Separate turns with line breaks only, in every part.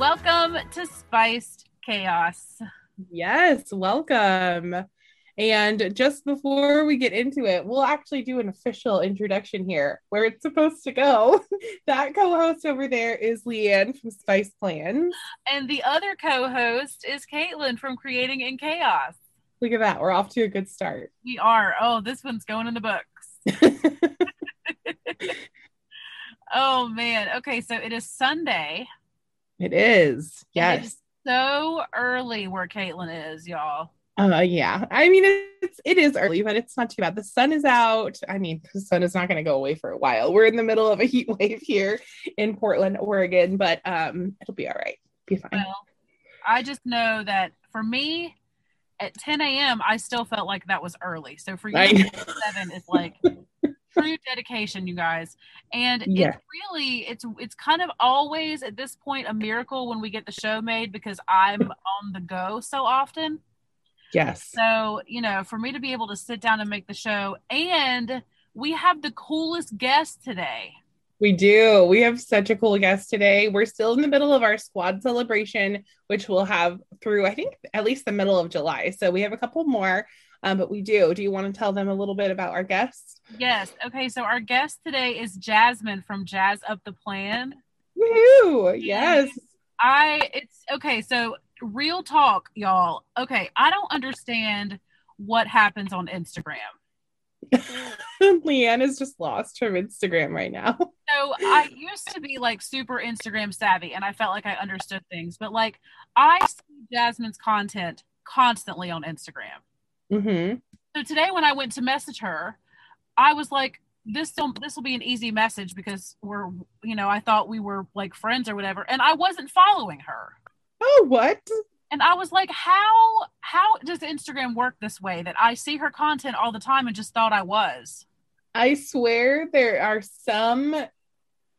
Welcome to Spiced Chaos.
Yes, welcome. And just before we get into it, we'll actually do an official introduction here where it's supposed to go. that co host over there is Leanne from Spice Plans.
And the other co host is Caitlin from Creating in Chaos.
Look at that. We're off to a good start.
We are. Oh, this one's going in the books. oh, man. Okay, so it is Sunday.
It is. Yes.
so early where Caitlin is, y'all.
Uh, yeah. I mean, it's it is early, but it's not too bad. The sun is out. I mean, the sun is not going to go away for a while. We're in the middle of a heat wave here in Portland, Oregon, but um, it'll be all right. Be fine.
Well, I just know that for me, at 10 a.m., I still felt like that was early. So for you, seven is like true dedication, you guys. And
Yeah.
it's really, it's it's kind of always at this point a miracle when we get the show made because I'm on the go so often.
Yes.
So you know, for me to be able to sit down and make the show, and we have the coolest guest today.
We do. We have such a cool guest today. We're still in the middle of our squad celebration, which we'll have through, I think, at least the middle of July. So we have a couple more, um, but we do. Do you want to tell them a little bit about our guests?
Yes. Okay. So our guest today is Jasmine from Jazz Up the Plan.
Woohoo! Yes.
I it's okay, so real talk, y'all. Okay, I don't understand what happens on Instagram.
Leanne is just lost from Instagram right now.
So I used to be like super Instagram savvy and I felt like I understood things, but like I see Jasmine's content constantly on Instagram.
Hmm
So today when I went to message her, I was like, this will this will be an easy message because we're you know, I thought we were like friends or whatever, and I wasn't following her.
Oh, what?
and I was like, how how does Instagram work this way that I see her content all the time and just thought I was?
I swear there are some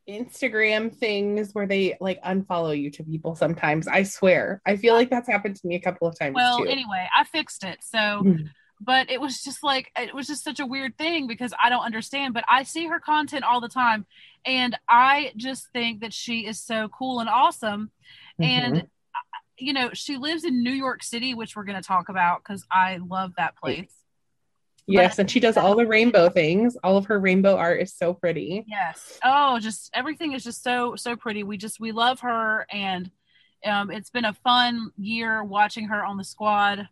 Instagram things where they like unfollow you to people sometimes. I swear. I feel like that's happened to me a couple of times
Well,
too.
anyway, I fixed it. So,
Mhm.
but it was just like it was just such a weird thing because I don't understand, but I see her content all the time and I just think that she is so cool and awesome and
Mhm.
uh, you know, she lives in New York City, which we're going to talk about cuz I love that place.
Yes, and she does all the rainbow things. All of her rainbow art is so pretty.
Yes. Oh, just everything is just so so pretty. We just we love her, and um, it's been a fun year watching her on the squad.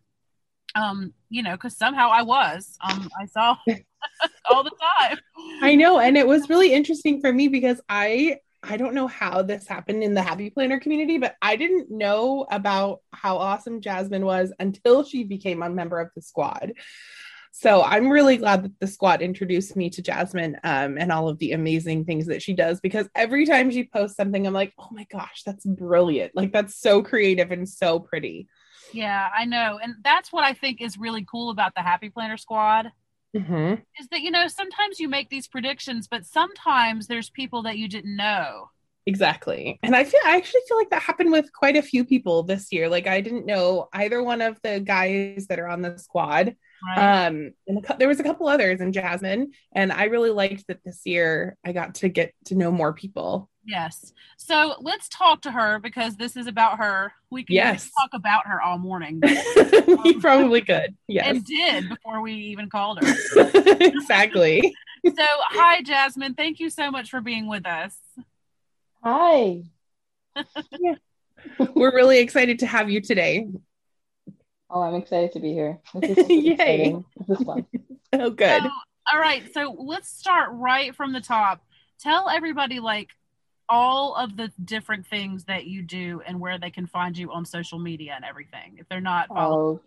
Um, you know, because somehow I was. Um, I saw all the time.
I know, and it was really interesting for me because I I don't know how this happened in the Happy Planner community, but I didn't know about how awesome Jasmine was until she became a member of the squad. So I'm really glad that the squad introduced me to Jasmine um, and all of the amazing things that she does because every time she posts something, I'm like, oh my gosh, that's brilliant. Like that's so creative and so pretty.
Yeah, I know, and that's what I think is really cool about the Happy Planner Squad
hmm
is that you know sometimes you make these predictions, but sometimes there's people that you didn't know.
Exactly. And I feel I actually feel like that happened with quite a few people this year. Like I didn't know either one of the guys that are on the squad.
Right.
Um, and a, there was a couple others in Jasmine, and I really liked that this year I got to get to know more people.
yes. So let's talk to her because this is about her. We can
Yes.
talk about her all morning but-
we probably could. Yes,
and did before we even called her.
exactly.
So, hi, Jasmine. Thank you so much for being with us.
Hi. yeah.
We're really excited to have you today.
Oh, I'm excited to be here. This is
Yay.
exciting. This is fun.
Oh, good.
So, all right. So let's start right from the top. Tell everybody like all of the different things that you do and where they can find you on social media and everything if they're not following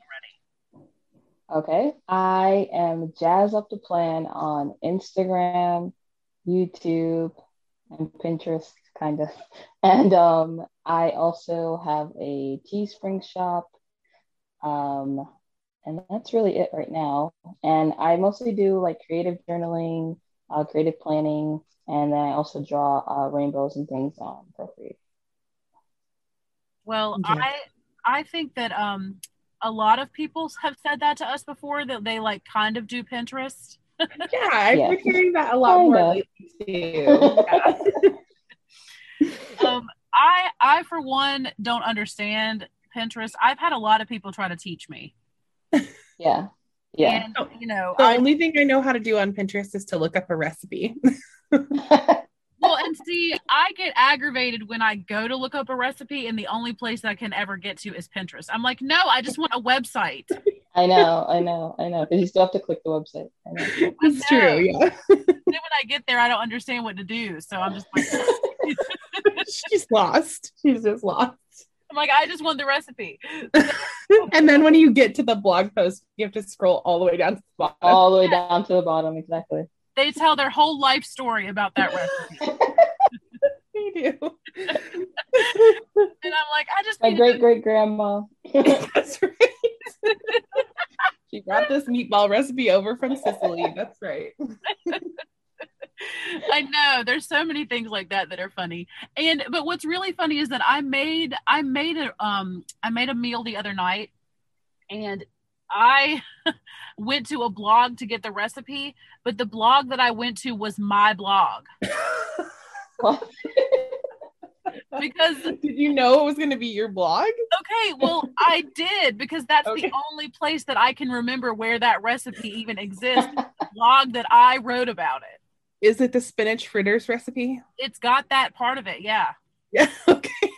Oh, okay. I am Jazz Up the Plan on Instagram, YouTube, and Pinterest, kind of. And um, I also have a Teespring shop. Um, and that's really it right now. And I mostly do like creative journaling, uh, creative planning, and then I also draw uh, rainbows and things on Procreate.
Well,
Okay.
I I think that um a lot of people have said that to us before that they like kind of do Pinterest.
Yeah, I've
Yeah.
been hearing that a lot more
Kinda.
lately too. Yeah.
Um I I for one don't understand Pinterest. I've had a lot of people try to teach me.
Yeah. Yeah.
And you know,
The
I
only thing I know how to do on Pinterest is to look up a recipe.
well and see I get aggravated when I go to look up a recipe and the only place that I can ever get to is Pinterest. I'm like, no, I just want a website.
I know, I know, I know. Because you still have to click the website.
That's true. Yeah.
then when I get there I don't understand what to do. So I'm just like
She's lost. She's just lost.
I'm like, I just want the recipe.
And then when you get to the blog post, you have to scroll all the way down to the bottom.
All the way down to the bottom, exactly.
They tell their whole life story about that recipe.
They do.
And I'm like, I just
My great great grandma.
That's right. she brought this meatball recipe over from Sicily. That's right.
I know there's so many things like that that are funny. And but what's really funny is that I made I made a um I made a meal the other night and I went to a blog to get the recipe, but the blog that I went to was my blog because
Did you know it was going to be your blog?
okay, well I did because that's
Okay.
the only place that I can remember where that recipe even exists. blog that I wrote about it.
Is it the spinach fritters recipe?
It's got that part of it, yeah.
Yeah. Okay.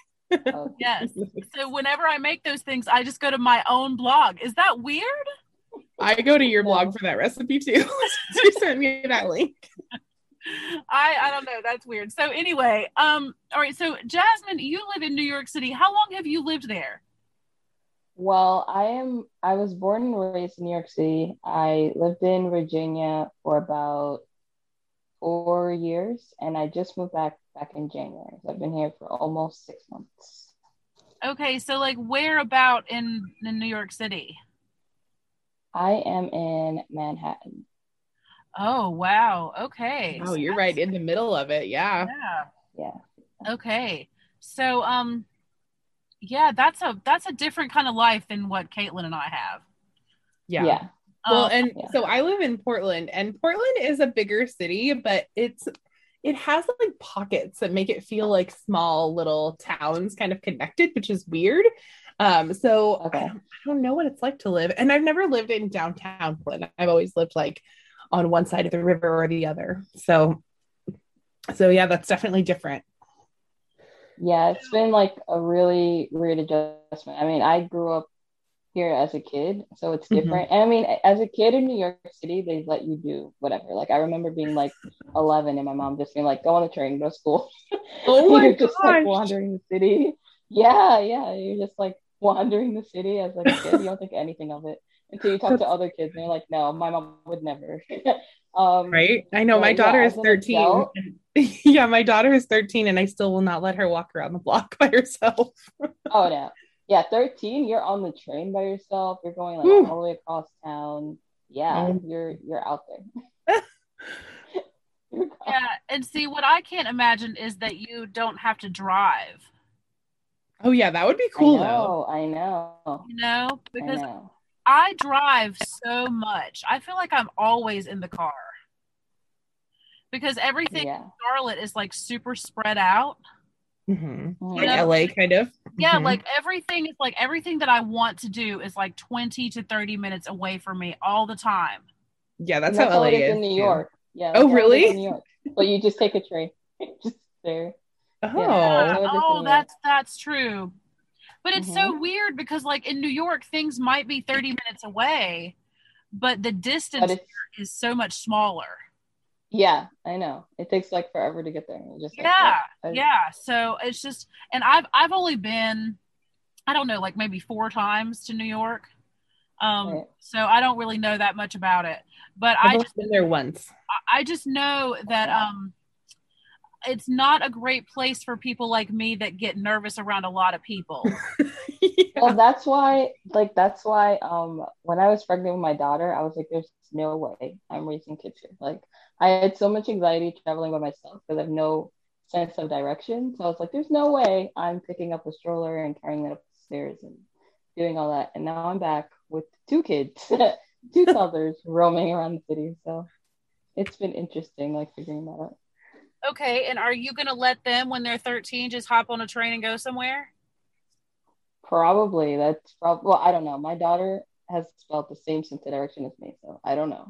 Oh,
Yes. So whenever I make those things, I just go to my own blog. Is that weird?
I go to your blog for that recipe too. you sent me that link.
I I don't know. That's weird. So anyway, um, all right. So Jasmine, you live in New York City. How long have you lived there?
Well, I am. I was born and raised in New York City. I lived in Virginia for about four years, and I just moved back back in January. So I've been here for almost six months.
Okay, so like where about in, in New York City?
I am in Manhattan.
Oh wow. Okay.
Oh, you're right in the middle of it. Yeah.
Yeah.
Yeah.
Okay. So um, yeah, that's a that's a different kind of life than what Caitlin and I have.
Yeah.
Yeah.
Well,
Um,
and
Yeah.
so I live in Portland, and Portland is a bigger city, but it's it has like pockets that make it feel like small little towns kind of connected, which is weird. Um, so
Okay.
I, don't, I don't know what it's like to live, and I've never lived in downtown Portland. I've always lived like on one side of the river or the other. So, so yeah, that's definitely different.
Yeah, it's been like a really weird adjustment. I mean, I grew up here as a kid, so it's
Mhm.
different. And I mean, as a kid in New York City, they let you do whatever. Like I remember being like 11 and my mom just being like, "Go on a train, go to school."
Oh my
you're just like wandering the city. Yeah, yeah, you're just like wandering the city as like a kid. You don't think anything of it until you talk to other kids, and they're like, "No, my mom would never." um,
Right? I know my daughter
as
is 13.
adult-
yeah, my daughter is 13 and I still will not let her walk around the block by herself.
Oh no. Yeah, 13, you're on the train by yourself. You're going like
Whew.
all the way across town. Yeah,
Oh.
you're you're out there. You're.
Yeah, and see what I can't imagine is that you don't have to drive.
Oh yeah, that would be
I
cool though.
know, I know.
You know,
I
because
know.
I drive so much. I feel like I'm always in the car because everything
Yeah.
in Charlotte is like super spread out.
Mhm.
Mhm.
Like
Yeah.
LA, kind of.
Yeah,
Mhm.
like everything is like everything that I want to do is like 20 to 30 minutes away from me all the time.
yeah, that's,
And
how LA
it
is
in New. York. Yeah.
Oh,
that's how it is
really?
In New York. But you just take a train. just there.
Oh,
Yeah. So
oh, that's that's true. But it's so
Mhm.
weird because like in New York things might be 30 minutes away, but the distance
But
is so much smaller.
Yeah, I know. It takes like forever to get there. You're just like,
Yeah,
what? I-
yeah. So it's just, and I've I've only been, I don't know, like maybe four times to New York. Um,
Right.
so I don't really know that much about it, but
I've
I just
been there once.
I just know that um, it's not a great place for people like me that get nervous around a lot of people.
Well, that's why, like, that's why, um, when I was pregnant with my daughter, I was like, there's no way I'm raising kids here. Like, I had so much anxiety traveling by myself because I have no sense of direction. So I was like, there's no way I'm picking up a stroller and carrying it upstairs and doing all that. And now I'm back with two kids, two toddlers roaming around the city. So it's been interesting, like, figuring that out.
okay, and are you gonna let them when they're 13 just hop on a train and go somewhere?
Probably that's probably well, I don't know. My daughter has spelled the same sense of direction as me, so I don't know.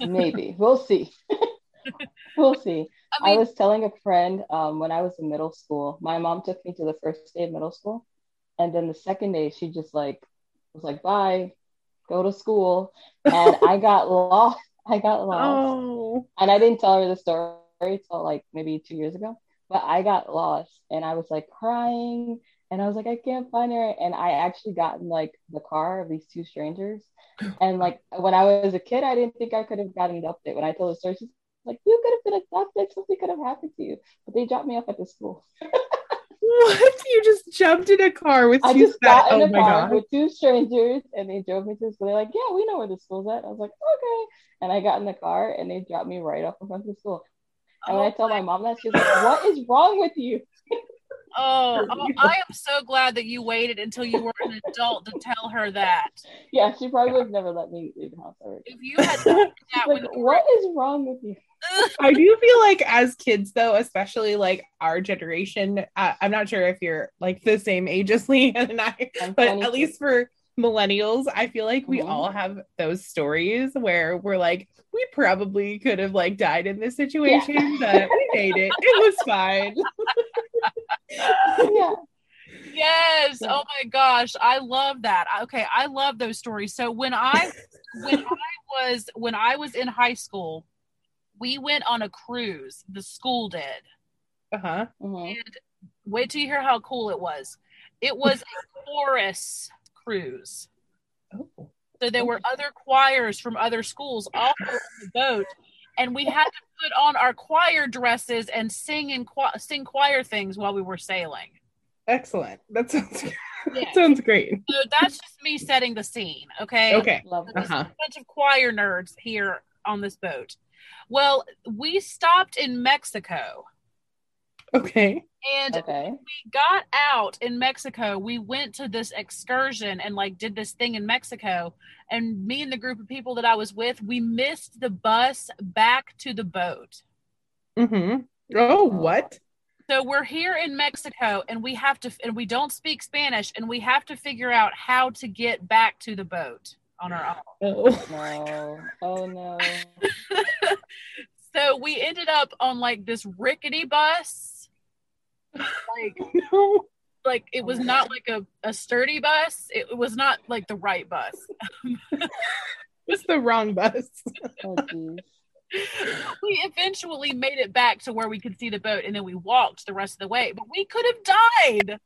Maybe we'll see. we'll see.
I
I, was telling a friend um, when I was in middle school. My mom took me to the first day of middle school, and then the second day she just like was like, "Bye, go to school," and I got lost. I got lost,
Oh,
and I didn't tell her the story till like maybe two years ago. But I got lost, and I was like crying, and I was like, I can't find her. And I actually got in like the car of these two strangers. And like when I was a kid, I didn't think I could have gotten adopted. When I told the story, she's like, You could have been adopted, something could have happened to you. But they dropped me off at the school.
what? You just jumped in a car with
I
two
just got in
Oh
a
my
car
god.
with two strangers and they drove me to the school. They're like, Yeah, we know where the school's at. I was like, Okay. And I got in the car and they dropped me right off in front of the school. And when I
Oh
tell my mom that, she's like, What is wrong with you?
Oh, oh, I am so glad that you waited until you were an adult to tell her that.
Yeah, she probably would have never let me leave the house ever.
If you had done that when
Like,
you were
what is wrong with you?
I do feel like as kids though, especially like our generation, uh, I'm not sure if you're like the same age as Leanne and I,
I'm
but
22.
at least for millennials, I feel like we
Mhm.
all have those stories where we're like, we probably could have like died in this situation, but we made it. It was fine.
yeah.
Yes. Oh my gosh, I love that. Okay, I love those stories. So when I when I was when I was in high school, we went on a cruise. The school did.
Uh-huh.
Mhm.
And wait till you hear how cool it was. It was a chorus cruise.
Oh.
So there were other choirs from other schools all on the boat, and we had to put on our choir dresses and sing in cho- sing choir things while we were sailing.
Excellent. That sounds
Yeah.
that sounds great.
So that's just me setting the scene. Okay.
Okay.
Love
There's
that.
Uh-huh.
a bunch of choir nerds here on this boat. Well, we stopped in Mexico,
Okay.
and
Okay.
we got out in Mexico. We went to this excursion and like did this thing in Mexico. And me and the group of people that I was with, we missed the bus back to the boat.
Mm-hmm. Oh, what?
So we're here in Mexico and we have to and we don't speak Spanish and we have to figure out how to get back to the boat on our own.
Oh.
No. Oh no.
so we ended up on like this rickety bus. Like
No.
like it was not oh. like a, a sturdy bus. It was not like the right bus.
It's the wrong bus.
Oh
we eventually made it back to where we could see the boat and then we walked the rest of the way. But we could have died.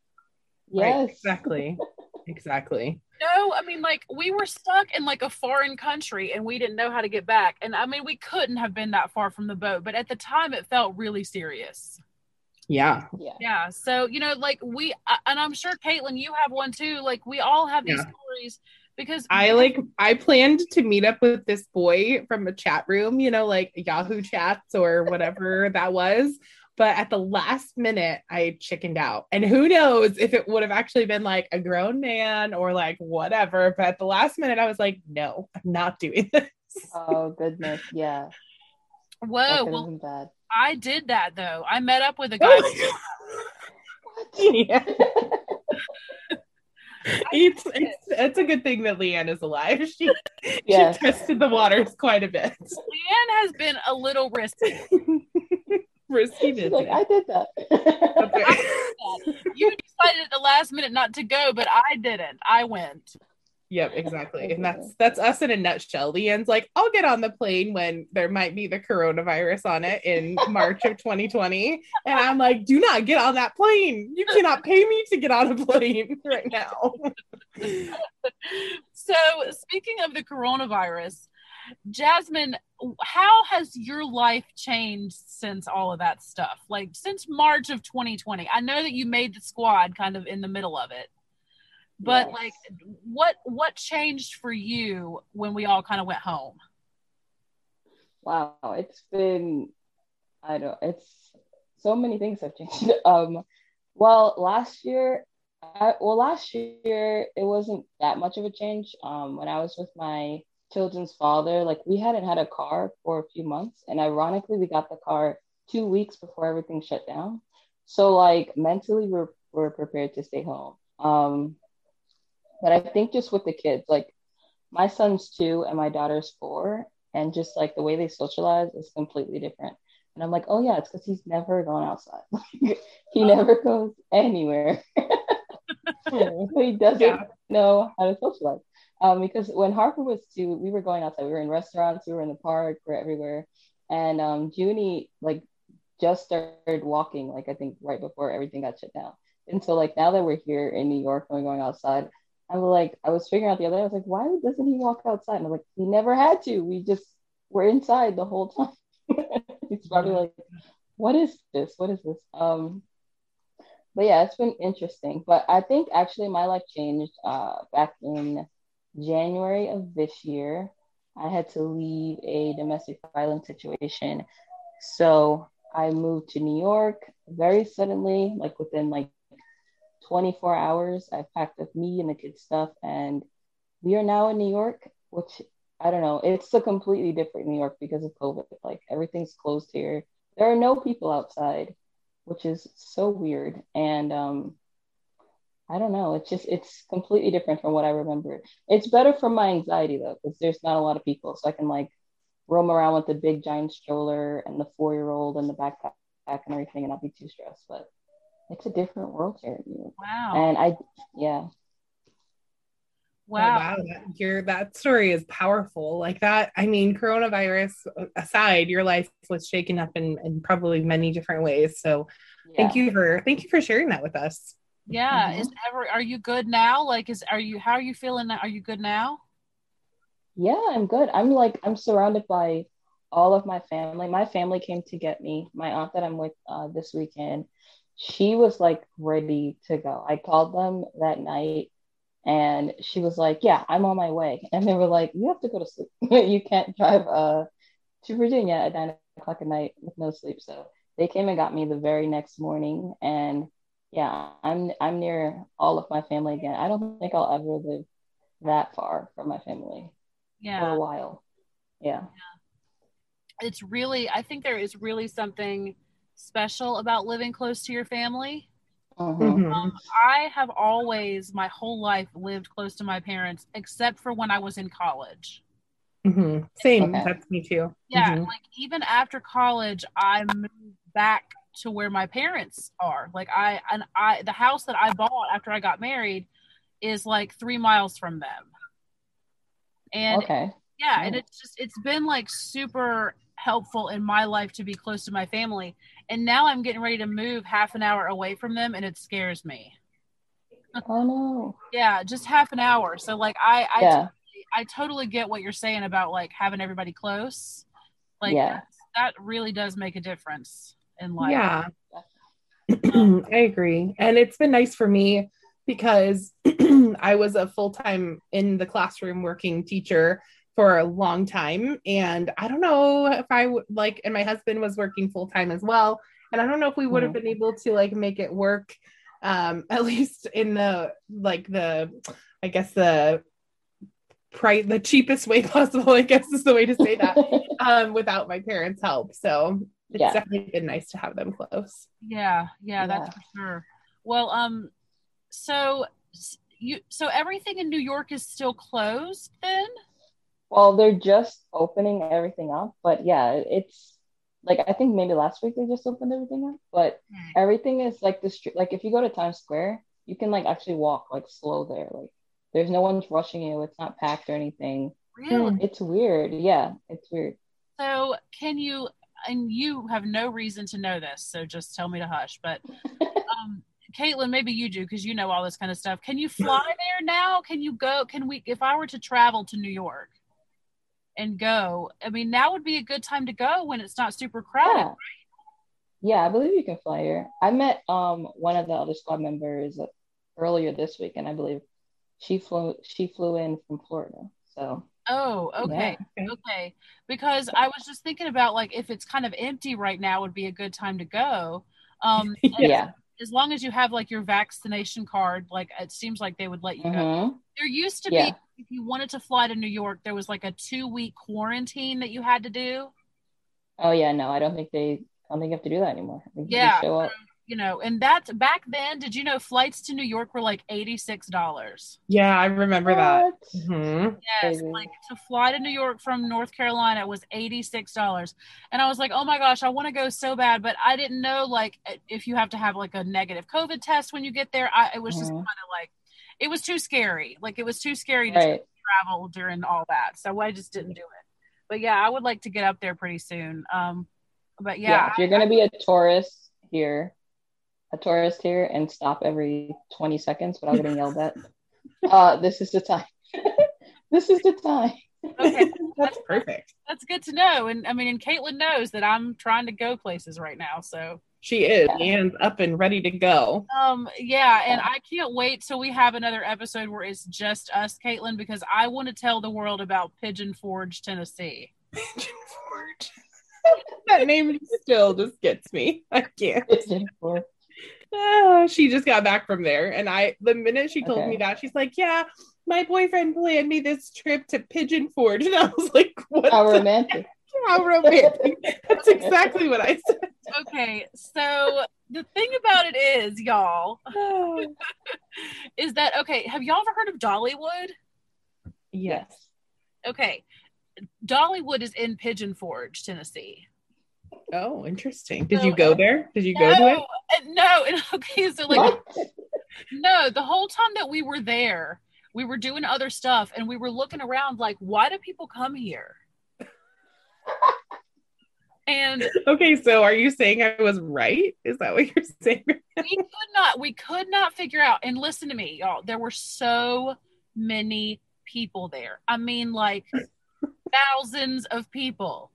Right,
Yes.
exactly. Exactly.
No, I mean, like we were stuck in like a foreign country and we didn't know how to get back. And I mean, we couldn't have been that far from the boat, but at the time it felt really serious.
Yeah.
Yeah.
Yeah. So, you know, like we, I- and I'm sure Caitlin, you have one too. Like we all have these
Yeah.
stories because
I like I planned to meet up with this boy from a chat room, you know, like Yahoo chats or whatever that was. but at the last minute I chickened out. And who knows if it would have actually been like a grown man or like whatever. But at the last minute I was like, no, I'm not doing this.
Oh goodness, yeah.
Whoa, well, I did that though. I met up with a guy.
yeah. it's, it's it's a good thing that Leanne is alive. She yes. she tested the waters quite a bit.
Leanne has been a little risky.
risky business.
Like, I did that.
Okay. I did that. You decided at the last minute not to go, but I didn't. I went.
Yep, exactly. And that's that's us in a nutshell. Leanne's like, I'll get on the plane when there might be the coronavirus on it in March of 2020. And I'm like, do not get on that plane. You cannot pay me to get on a plane right now.
so speaking of the coronavirus, Jasmine, how has your life changed since all of that stuff? Like since March of 2020? I know that you made the squad kind of in the middle of it but yes. like what what changed for you when we all kind of went home?
Wow it's been i don't it's so many things have changed. Um well last year I, well last year it wasn't that much of a change. Um when i was with my children's father like we hadn't had a car for a few months. And ironically we got the car two weeks before everything shut down. So like mentally we're, we're prepared to stay home. Um but I think just with the kids, like my son's two and my daughter's four, and just like the way they socialize is completely different. And I'm like, oh yeah, it's because he's never gone outside. he never goes anywhere. he doesn't yeah. know how to socialize. Um, because when Harper was two, we were going outside. We were in restaurants, we were in the park, we are everywhere. And um, Junie like just started walking, like I think right before everything got shut down. And so like now that we're here in New York and we're going outside, I was like, I was figuring out the other day, I was like, why doesn't he walk outside? And I'm like, he never had to. We just were inside the whole time. He's probably like, what is this? What is this? Um, but yeah, it's been interesting. But I think actually my life changed uh, back in January of this year. I had to leave a domestic violence situation. So I moved to New York very suddenly, like within like 24 hours. I packed up me and the kids' stuff, and we are now in New York, which I don't know. It's a completely different New York because of COVID. Like everything's closed here. There are no people outside, which is so weird. And um, I don't know. It's just it's completely different from what I remember. It's better for my anxiety though, because there's not a lot of people, so I can like roam around with the big giant stroller and the four year old and the backpack and everything, and not be too stressed. But it's a different world here.
Wow.
And I, yeah.
Wow. Oh, wow. That, your, that story is powerful. Like that, I mean, coronavirus aside, your life was shaken up in, in probably many different ways. So yeah. thank you for, thank you for sharing that with us.
Yeah. Mm-hmm. Is ever, are you good now? Like, is, are you, how are you feeling? Now? Are you good now?
Yeah, I'm good. I'm like, I'm surrounded by all of my family. My family came to get me. My aunt that I'm with uh, this weekend, she was like ready to go. I called them that night and she was like, Yeah, I'm on my way. And they were like, You have to go to sleep. you can't drive uh, to Virginia at nine o'clock at night with no sleep. So they came and got me the very next morning. And yeah, I'm I'm near all of my family again. I don't think I'll ever live that far from my family
yeah.
for a while. Yeah.
yeah. It's really I think there is really something special about living close to your family.
Uh-huh. Mm-hmm.
Um, I have always, my whole life, lived close to my parents, except for when I was in college.
Mm-hmm. Same, okay. that's me too.
Yeah, mm-hmm. like even after college, I moved back to where my parents are. Like I and I, the house that I bought after I got married is like three miles from them. And
okay.
yeah, and it's just it's been like super helpful in my life to be close to my family. And now I'm getting ready to move half an hour away from them and it scares me.
Oh no.
yeah, just half an hour. So like I I, yeah. totally, I totally get what you're saying about like having everybody close. Like yeah. that really does make a difference in life.
Yeah. I agree. And it's been nice for me because I was a full-time in the classroom working teacher for a long time and i don't know if i would like and my husband was working full time as well and I don't know if we would have
Mhm.
been able to like make it work, um, at least in the like the, I guess the price, the cheapest way possible. I guess is the way to say that. um, without my parents' help, so it's
Yeah.
definitely been nice to have them close.
Yeah, yeah, that's for sure. Well, um, so you so everything in New York is still closed then?
Well, they're just opening everything up, but yeah, it's like I think maybe last week they just opened everything up, but everything is like the street. Like if you go to Times Square, you can like actually walk like slow there. Like there's no one's rushing you. It's not packed or anything.
Really?
It's weird. Yeah, it's weird.
So can you and you have no reason to know this, so just tell me to hush. But um Caitlin, maybe you do because you know all this kind of stuff. Can you fly there now? Can you go? Can we if I were to travel to New York and go, I mean now would be a good time to go when it's not super crowded.
Yeah. Yeah, I believe you can fly here. I met um one of the other squad members earlier this week, and I believe she flew she flew in from Florida. So
Oh, okay.
Yeah.
Okay. Because I was just thinking about like if it's kind of empty right now would be a good time to go. Um
yeah.
as long as you have like your vaccination card, like it seems like they would let you go.
Mhm.
There used to
Yeah.
be if you wanted to fly to New York, there was like a two week quarantine that you had to do.
Oh yeah, no, I don't think they I don't think you have to do that anymore. I think you
Yeah.
just show up.
You know, and that's back then, did you know flights to New York were like eighty six dollars?
Yeah, I remember that.
What?
Mhm.
Yes,
Crazy.
like to fly to New York from North Carolina was $86. And I was like, oh my gosh, I want to go so bad. But I didn't know, like, if you have to have like a negative COVID test when you get there. I, it was just
Mhm.
kind of like, it was too scary. Like, it was too scary to
Right.
travel during all that. So I just didn't do it. But yeah, I would like to get up there pretty soon. Um, but
Yeah,
yeah,
if you're gonna be a tourist here, a tourist here, and stop every 20 seconds without getting yelled at, uh, this is the time. this is the time.
okay,
That's perfect.
that's good to know. And I mean, and Caitlin knows that I'm trying to go places right now. So
She is.
Yeah.
Leanne's up and ready to go.
Um, yeah, and I can't wait till we have another episode where it's just us, Caitlin, because I want to tell the world about Pigeon Forge, Tennessee.
Pigeon Forge. that name still just gets me. I can't. Oh, she just got back from there. And I, the minute she told
Okay.
me that, she's like, Yeah, my boyfriend planned me this trip to Pigeon Forge. And I was like, What?
How
the-
romantic.
How romantic. That's exactly what I said.
Okay, so the thing about it is, y'all, is that okay, have y'all ever heard of Dollywood?
yes.
Okay. Dollywood is in Pigeon Forge, Tennessee.
Oh, interesting. Did
So-
you go there? Did you go to it?
No, and- uh, no, and okay, so like No, the whole time that we were there, we were doing other stuff and we were looking around like, why do people come here? And
Okay, so are you saying I was right? Is that what you're saying?
we could not, we could not figure out. And listen to me, y'all, there were so many people there. I mean, like thousands of people.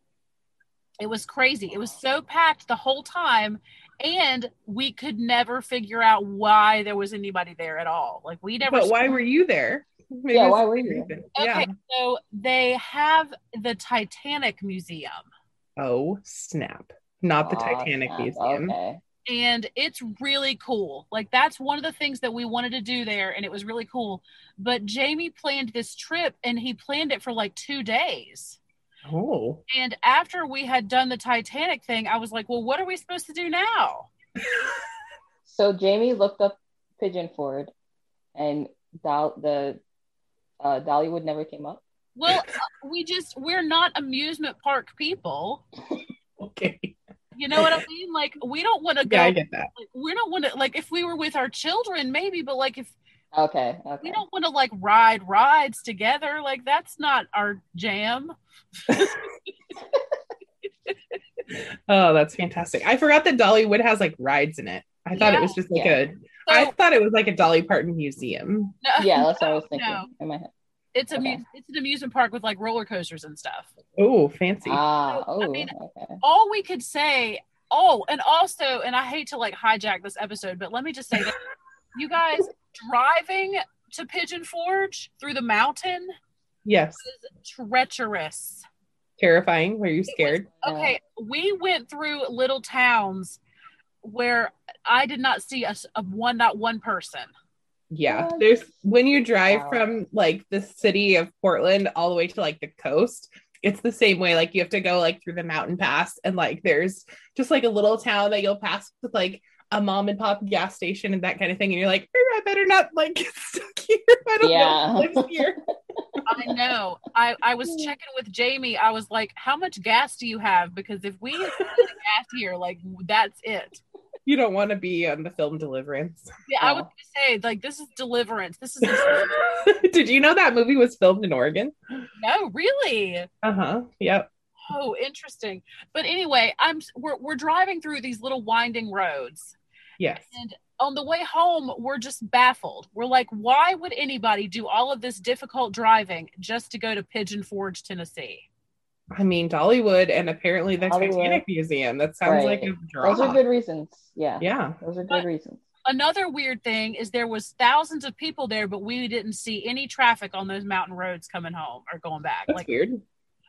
It was crazy. It was so packed the whole time. And we could never figure out why there was anybody there at all. Like we never
But why were you there? Maybe
Yeah,
it's
why
the
were you?
reason.
Okay,
Yeah.
so they have the Titanic Museum,
Oh, snap. Not the
Aw,
Titanic
snap.
Museum.
Okay.
and it's really cool. Like, that's one of the things that we wanted to do there, and it was really cool. But Jamie planned this trip, and he planned it for like two days.
Oh.
And after we had done the Titanic thing, I was like, well, what are we supposed to do now?
So Jamie looked up Pigeon Forge, and Dol- the uh, Dollywood never came up.
Well, uh, we just, we're not amusement park people.
Okay.
You know what I mean? Like, we don't want to go.
Yeah, I get that.
like, we don't want to, like, if we were with our children, maybe, but like, if
Okay. Okay.
we don't want to like ride rides together. Like that's not our jam.
Oh, that's fantastic. I forgot that Dollywood has like rides in it. I thought it was just like
Yeah.
a I thought it was like a Dolly Parton museum.
no,
Yeah, that's what I was thinking
No.
in my head.
it's a
Okay.
it's an amusement park with like roller coasters and stuff.
Oh, fancy.
Ah,
I
oh,
mean-
okay.
All we could say, oh, and also, and I hate to like hijack this episode, but let me just say that you guys driving to Pigeon Forge through the mountain
yes.
is treacherous.
Terrifying. Were you scared?
Okay, we went through little towns where I did not see a one not one person.
Yeah,
What?
there's when you drive
Wow.
from like the city of Portland all the way to like the coast, it's the same way. Like you have to go like through the mountain pass, and like there's just like a little town that you'll pass with like a mom and pop gas station and that kind of thing, and you're like, "Er, I better not like get stuck here. I don't
Yeah.
know who lives here.
I know. I I was checking with Jamie. I was like, "How much gas do you have?" Because if we get gas here, like that's it.
You don't want to be on the film Deliverance.
Yeah, I
Yeah.
was gonna say like this is Deliverance. This is
Did you know that movie was filmed in Oregon?
no, really.
Uh huh. Yep.
Oh, interesting. But anyway, I'm we're we're driving through these little winding roads.
Yes.
And on the way home, we're just baffled. We're like, why would anybody do all of this difficult driving just to go to Pigeon Forge, Tennessee?
I mean, Dollywood and apparently the
Dollywood.
Titanic Museum. That sounds
Right.
like a draw.
Those are good reasons. Yeah.
Yeah.
Those are
But-
good reasons.
Another weird thing is there was thousands of people there, but we didn't see any traffic on those mountain roads coming home or going back.
That's
like,
weird.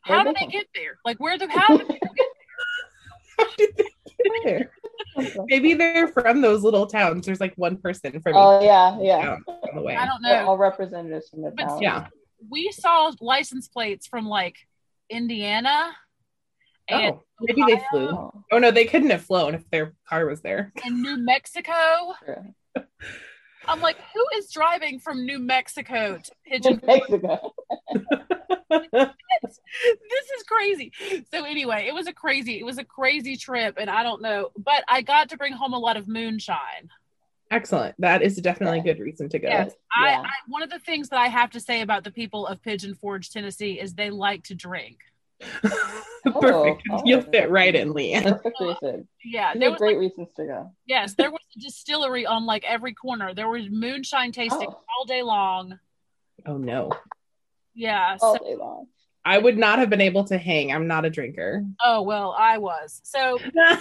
How did
they
they get there? Like, where the how did people get
How did they get there? Maybe they're from those little towns. There's like one person from
Oh yeah, yeah.
on the way.
I don't
They're
know.
all representatives from the
But
town.
Yeah.
We saw license plates from like Indiana and
Oh, maybe they flew.
Oh,
Oh no, they couldn't have flown if their car was there.
In New Mexico.
True.
I'm like, who is driving from New Mexico to Pigeon
Mexico.
this is crazy. So anyway, it was a crazy, it was a crazy trip, and I don't know, but I got to bring home a lot of moonshine.
Excellent. That is definitely a good reason to go.
Yes, I,
Yeah.
I one of the things that I have to say about the people of Pigeon Forge, Tennessee, is they like to drink.
Perfect.
oh.
oh you'll fit right in, Leanne.
Perfect reason.
Yeah,
These
there
are
was
great
like,
reasons to go.
yes, there was a distillery on like every corner. There was moonshine tasting
Oh.
all day long.
Oh no.
Yeah.
All
So,
day long.
I would not have been able to hang. I'm not a drinker.
oh well, I was. So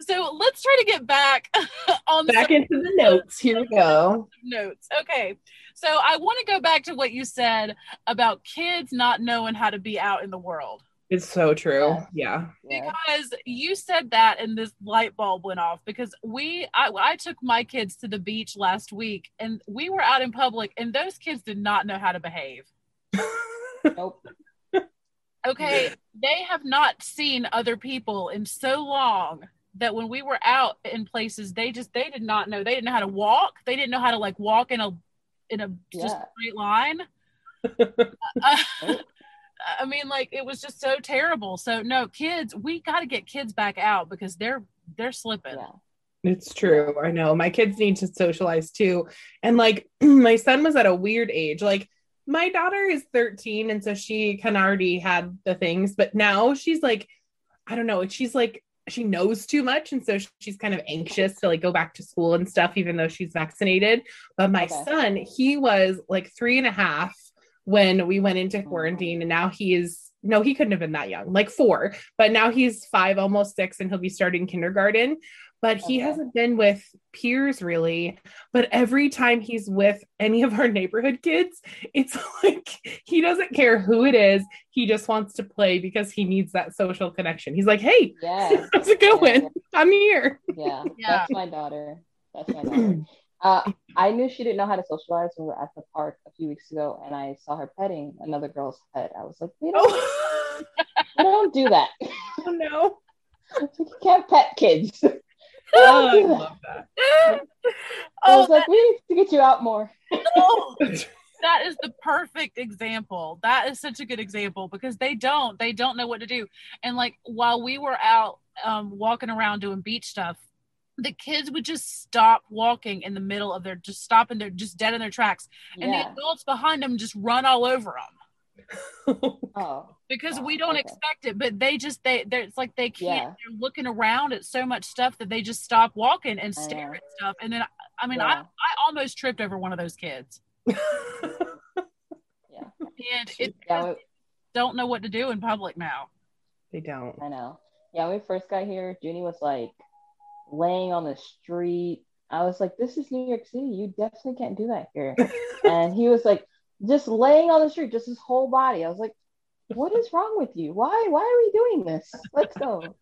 so let's try to get back on
Back
some
into the notes. Here we go.
notes. Okay. So I want to go back to what you said about kids not knowing how to be out in the world.
It's so true.
Yeah.
Yeah.
Yeah.
Because you said that and this light bulb went off because we I, I took my kids to the beach last week and we were out in public and those kids did not know how to behave.
Nope.
Okay, they have not seen other people in so long that when we were out in places, they just they did not know. They didn't know how to walk. They didn't know how to like walk in a in a just straight line. Uh, I mean, like it was just so terrible. So no, kids, we got to get kids back out because they're they're slipping.
Yeah.
It's true. I know. My kids need to socialize too. And like my son was at a weird age. Like my daughter is 13 and so she kind of already had the things, but now she's like I don't know, she's like she knows too much and so she's kind of anxious to like go back to school and stuff even though she's vaccinated. But my
Okay.
son, he was like three and a half when we went into oh, quarantine and now he is no, he couldn't have been that young, like four, but now he's five, almost six, and he'll be starting kindergarten but he
Okay.
hasn't been with peers really. But every time he's with any of our neighborhood kids, it's like he doesn't care who it is. He just wants to play because he needs that social connection. He's like, hey,
Yeah.
how's it going? I'm here.
Yeah.
Yeah.
That's my daughter. That's my daughter. Uh, I knew she didn't know how to socialize when we were at the park a few weeks ago, and I saw her petting another girl's pet. I was like, we don't,
Oh,
we don't do that.
oh no.
you can't pet kids.
Oh, I love that.
I
oh,
was like, we need to get you out more.
oh, that is the perfect example. That is such a good example because they don't they don't know what to do. And like while we were out um, walking around doing beach stuff, the kids would just stop walking in the middle of their just stopping their just dead in their tracks, and the adults behind them just run all over them
Oh,
because
Wow,
we don't
okay.
expect it. But they just they they're it's like they can't.
Yeah.
They're looking around at so much stuff that they just stop walking and stare at stuff. And then I mean I
Yeah.
I almost tripped over one of those kids,
yeah.
and it
Yeah, we-
don't know what to do in public now.
they don't.
I know. Yeah, when we first got here, Junie was like laying on the street. I was like, this is New York City. You definitely can't do that here. and he was like, just laying on the street, just his whole body. I was like, what is wrong with you? Why why are we doing this? Let's go.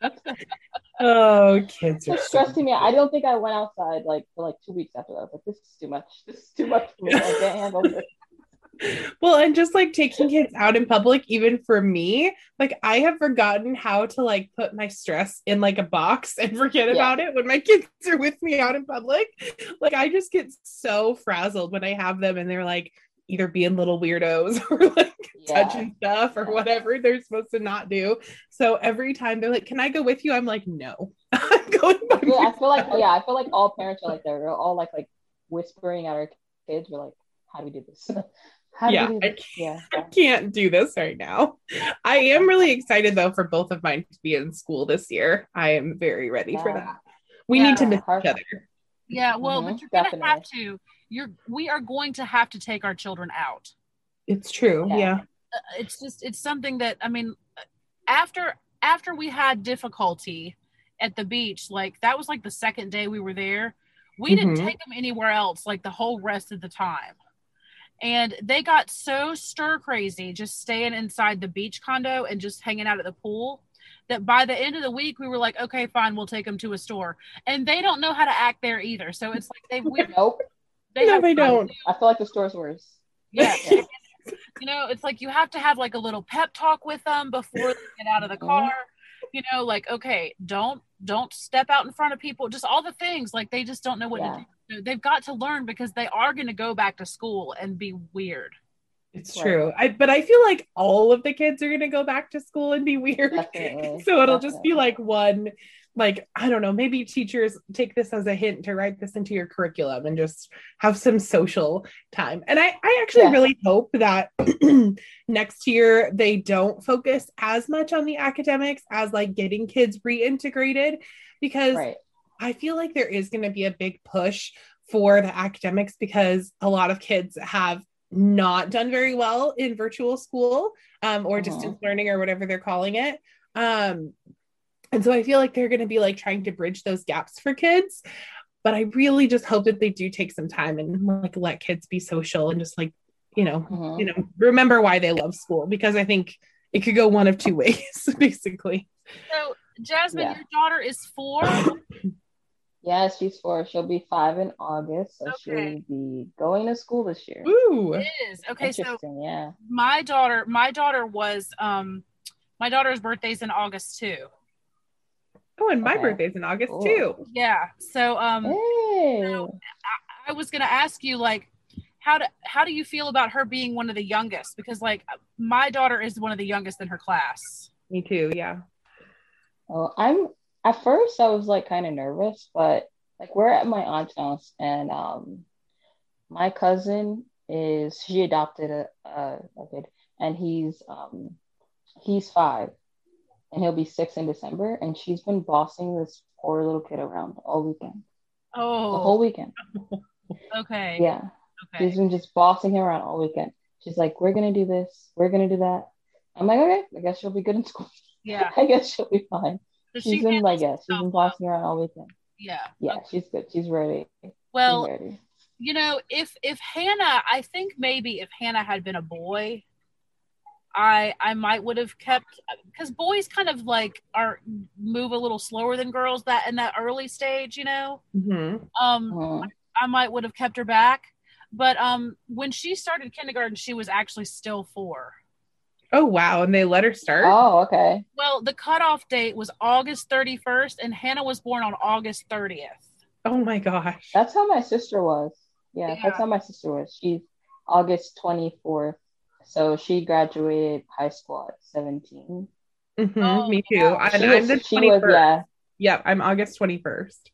Oh, kids are
It's
so
stressing me out. I don't think I went outside like for like two weeks after that. I was like, this is too much. This is too much for me. I can't handle this.
well and just like taking kids out in public even for me like i have forgotten how to like put my stress in like a box and forget
Yeah.
about it when my kids are with me out in public like i just get so frazzled when i have them and they're like either being little weirdos or like
Yeah.
touching stuff or
Yeah.
whatever they're supposed to not do so every time they're like can i go with you i'm like no i'm going by
Yeah, I feel like yeah, I feel like all parents are like that. We're all like like whispering at our kids. We're like, how do we do this? How do
Yeah,
we do
I
this? Yeah.
I can't do this right now. I am really excited though for both of mine to be in school this year. I am very ready for that. We
Yeah.
need to miss
Hard-
each other.
Yeah, well,
Mhm,
but you're gonna have to. You're we are going to have to take our children out.
It's true.
Yeah.
Yeah.
Uh, It's just it's something that I mean, after after we had difficulty at the beach, like that was like the second day we were there. We didn't
Mhm.
take them anywhere else like the whole rest of the time. And they got so stir crazy just staying inside the beach condo and just hanging out at the pool that by the end of the week we were like, okay, fine, we'll take them to a store. And they don't know how to act there either. So it's like they we,
Nope.
They
No,
have
they don't.
I feel like the store's worse.
yeah. you know, it's like you have to have like a little pep talk with them before they get out of the
Mhm.
car. You know, like okay, don't don't step out in front of people. Just all the things like they just don't know what
Yeah.
to do. They've got to learn because they are going to go back to school and be weird.
It's
Right.
true. I but I feel like all of the kids are gonna go back to school and be weird.
Definitely.
so it'll just be like one like I don't know, maybe teachers take this as a hint to write this into your curriculum and just have some social time. And I, I actually
Yeah.
really hope that next year they don't focus as much on the academics as like getting kids reintegrated because
Right.
I feel like there is going to be a big push for the academics because a lot of kids have not done very well in virtual school um, or
Mhm.
distance learning or whatever they're calling it. Um, and so I feel like they're going to be like trying to bridge those gaps for kids. But I really just hope that they do take some time and like let kids be social and just like, you know,
Mhm.
you know, remember why they love school because I think it could go one of two ways, basically.
So, Jasmine,
Yeah.
your daughter is four.
Yes, she's four. She'll be five in August, so
Okay.
she'll be going to school this year.
Ooh.
It is okay. So
yeah.
my daughter, my daughter was um, my daughter's birthday's in August too.
Oh, and my
Okay.
birthday's in August
Cool.
too.
Yeah. So um,
Hey.
I was going to ask you like how do how do you feel about her being one of the youngest because like my daughter is one of the youngest in her class.
Me too. Yeah.
Well, I'm at first I was like kind of nervous, but like we're at my aunt's house and um my cousin is she adopted a, a, a kid and he's um he's five and he'll be six in December and she's been bossing this poor little kid around all weekend. Oh, the whole weekend.
okay.
Yeah.
Okay.
She's been just bossing him around all weekend. She's like, We're gonna do this, we're gonna do that. I'm like, okay, I guess she'll be good in school.
Yeah.
I guess she'll be fine.
So
She's
she
been like, yeah, she's been bossing around all weekend.
Yeah.
Yeah,
Okay.
she's good. She's ready.
Well,
she's ready.
you know, if if Hannah, I think maybe if Hannah had been a boy, I I might would have kept because boys kind of like are move a little slower than girls that in that early stage, you know.
Mhm.
Um,
Mhm.
I might would have kept her back, but um, when she started kindergarten, she was actually still four.
Oh wow, and they let her start.
Oh, okay.
Well, the cutoff date was August thirty first, and Hannah was born on August thirtieth.
Oh my gosh.
That's how my sister was. Yeah,
Yeah.
that's how my sister was. She's August 24th. So she graduated high school at 17.
Mhm,
Oh,
me too.
yeah.
And
She
I'm
was,
the
she
21st.
was, yeah,
Yep, I'm August 21st.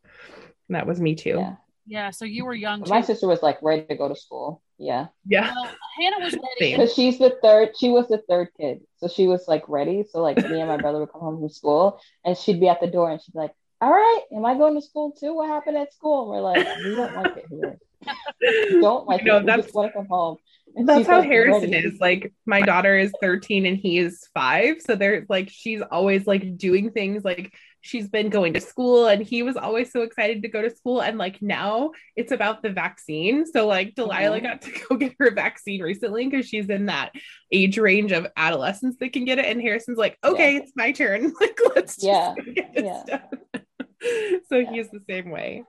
And that was me too.
yeah.
Yeah, so you were young
My sister was like ready to go to school. Yeah.
Yeah.
Well, Hannah was ready.
Because she's the third, she was the third kid. So she was like ready. So like me and my brother would come home from school and she'd be at the door and she'd be like, All right, am I going to school too? What happened at school? And we're like, We don't like it here. Don't like
No,
it. We
that's-
just want to come home.
That's how Harrison
ready.
is. Like my daughter is 13 and he is five. So they're like she's always like doing things like she's been going to school and he was always so excited to go to school. And like now it's about the vaccine. So like Delilah
Mhm.
got to go get her vaccine recently because she's in that age range of adolescence that can get it. And Harrison's like, okay, it's my turn. Like let's just
Yeah.
go get this
Yeah.
stuff. so he's the same way.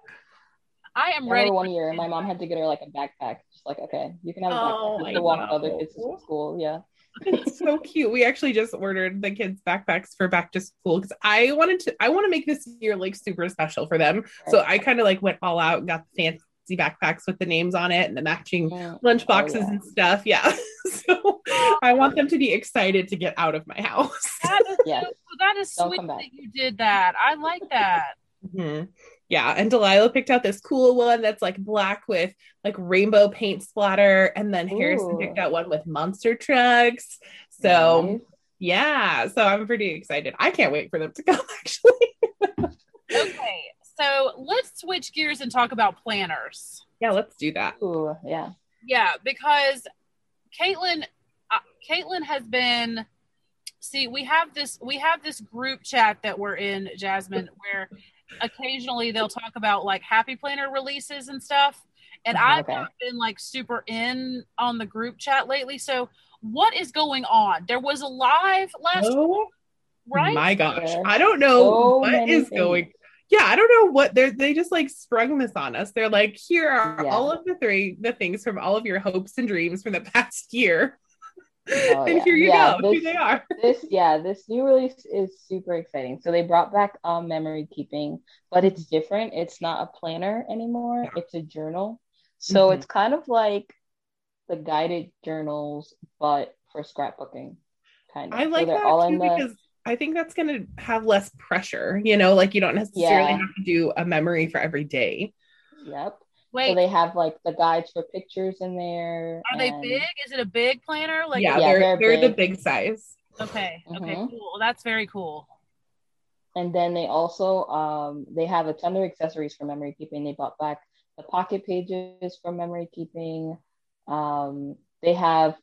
I
I
am ready.
one year, my mom had to get her like a backpack. Just like, okay, you can have a
Oh,
backpack. Can walk other kids to school. Yeah.
it's so cute. We actually just ordered the kids backpacks for back to school because I wanted to. I want to make this year like super special for them. So I kind of like went all out, and got the fancy backpacks with the names on it and the matching
Mm.
lunch boxes
yeah.
and stuff. Yeah. so I want them to be excited to get out of my house.
That is,
Yes.
so, that is sweet that you did that. I like that.
Mhm. Yeah, and Delilah picked out this cool one that's like black with like rainbow paint splatter, and then Harrison picked out one with monster trucks. So
Nice.
yeah, so I'm pretty excited. I can't wait for them to come. Actually,
Okay, so let's switch gears and talk about planners.
yeah, let's do that.
Ooh, yeah.
Yeah, because Caitlin, uh, Caitlin has been. See, we have this we have this group chat that we're in, Jasmine, where occasionally they'll talk about like happy planner releases and stuff. And I've
Okay.
not been like super in on the group chat lately. So what is going on? There was a live last
Oh
right?
my gosh, I don't know
so
what
many
is
things.
going. Yeah, I don't know what they're. They just like sprung this on us. They're like, here are
Yeah.
all of the three the things from all of your hopes and dreams from the past year.
Oh,
and
yeah.
here you
Yeah,
go. Here
this-
they are.
this yeah this new release is super exciting so they brought back um memory keeping but it's different it's not a planner anymore
Yeah.
it's a journal so
Mhm.
it's kind of like the guided journals but for scrapbooking kind of
I like
so
that
all
too
the
because I think that's going to have less pressure. You know, like you don't necessarily
Yeah.
have to do a memory for every day.
yep
Wait,
so they have like the guides for pictures in there
are they big? Is it a big planner? Like
yeah,
Yeah,
they're
they're
they're, the
big.
big size.
okay, okay,
Mhm.
cool. That's very cool.
And then they also um, they have a ton of accessories for memory keeping. They bought back the pocket pages for memory keeping. Um, they have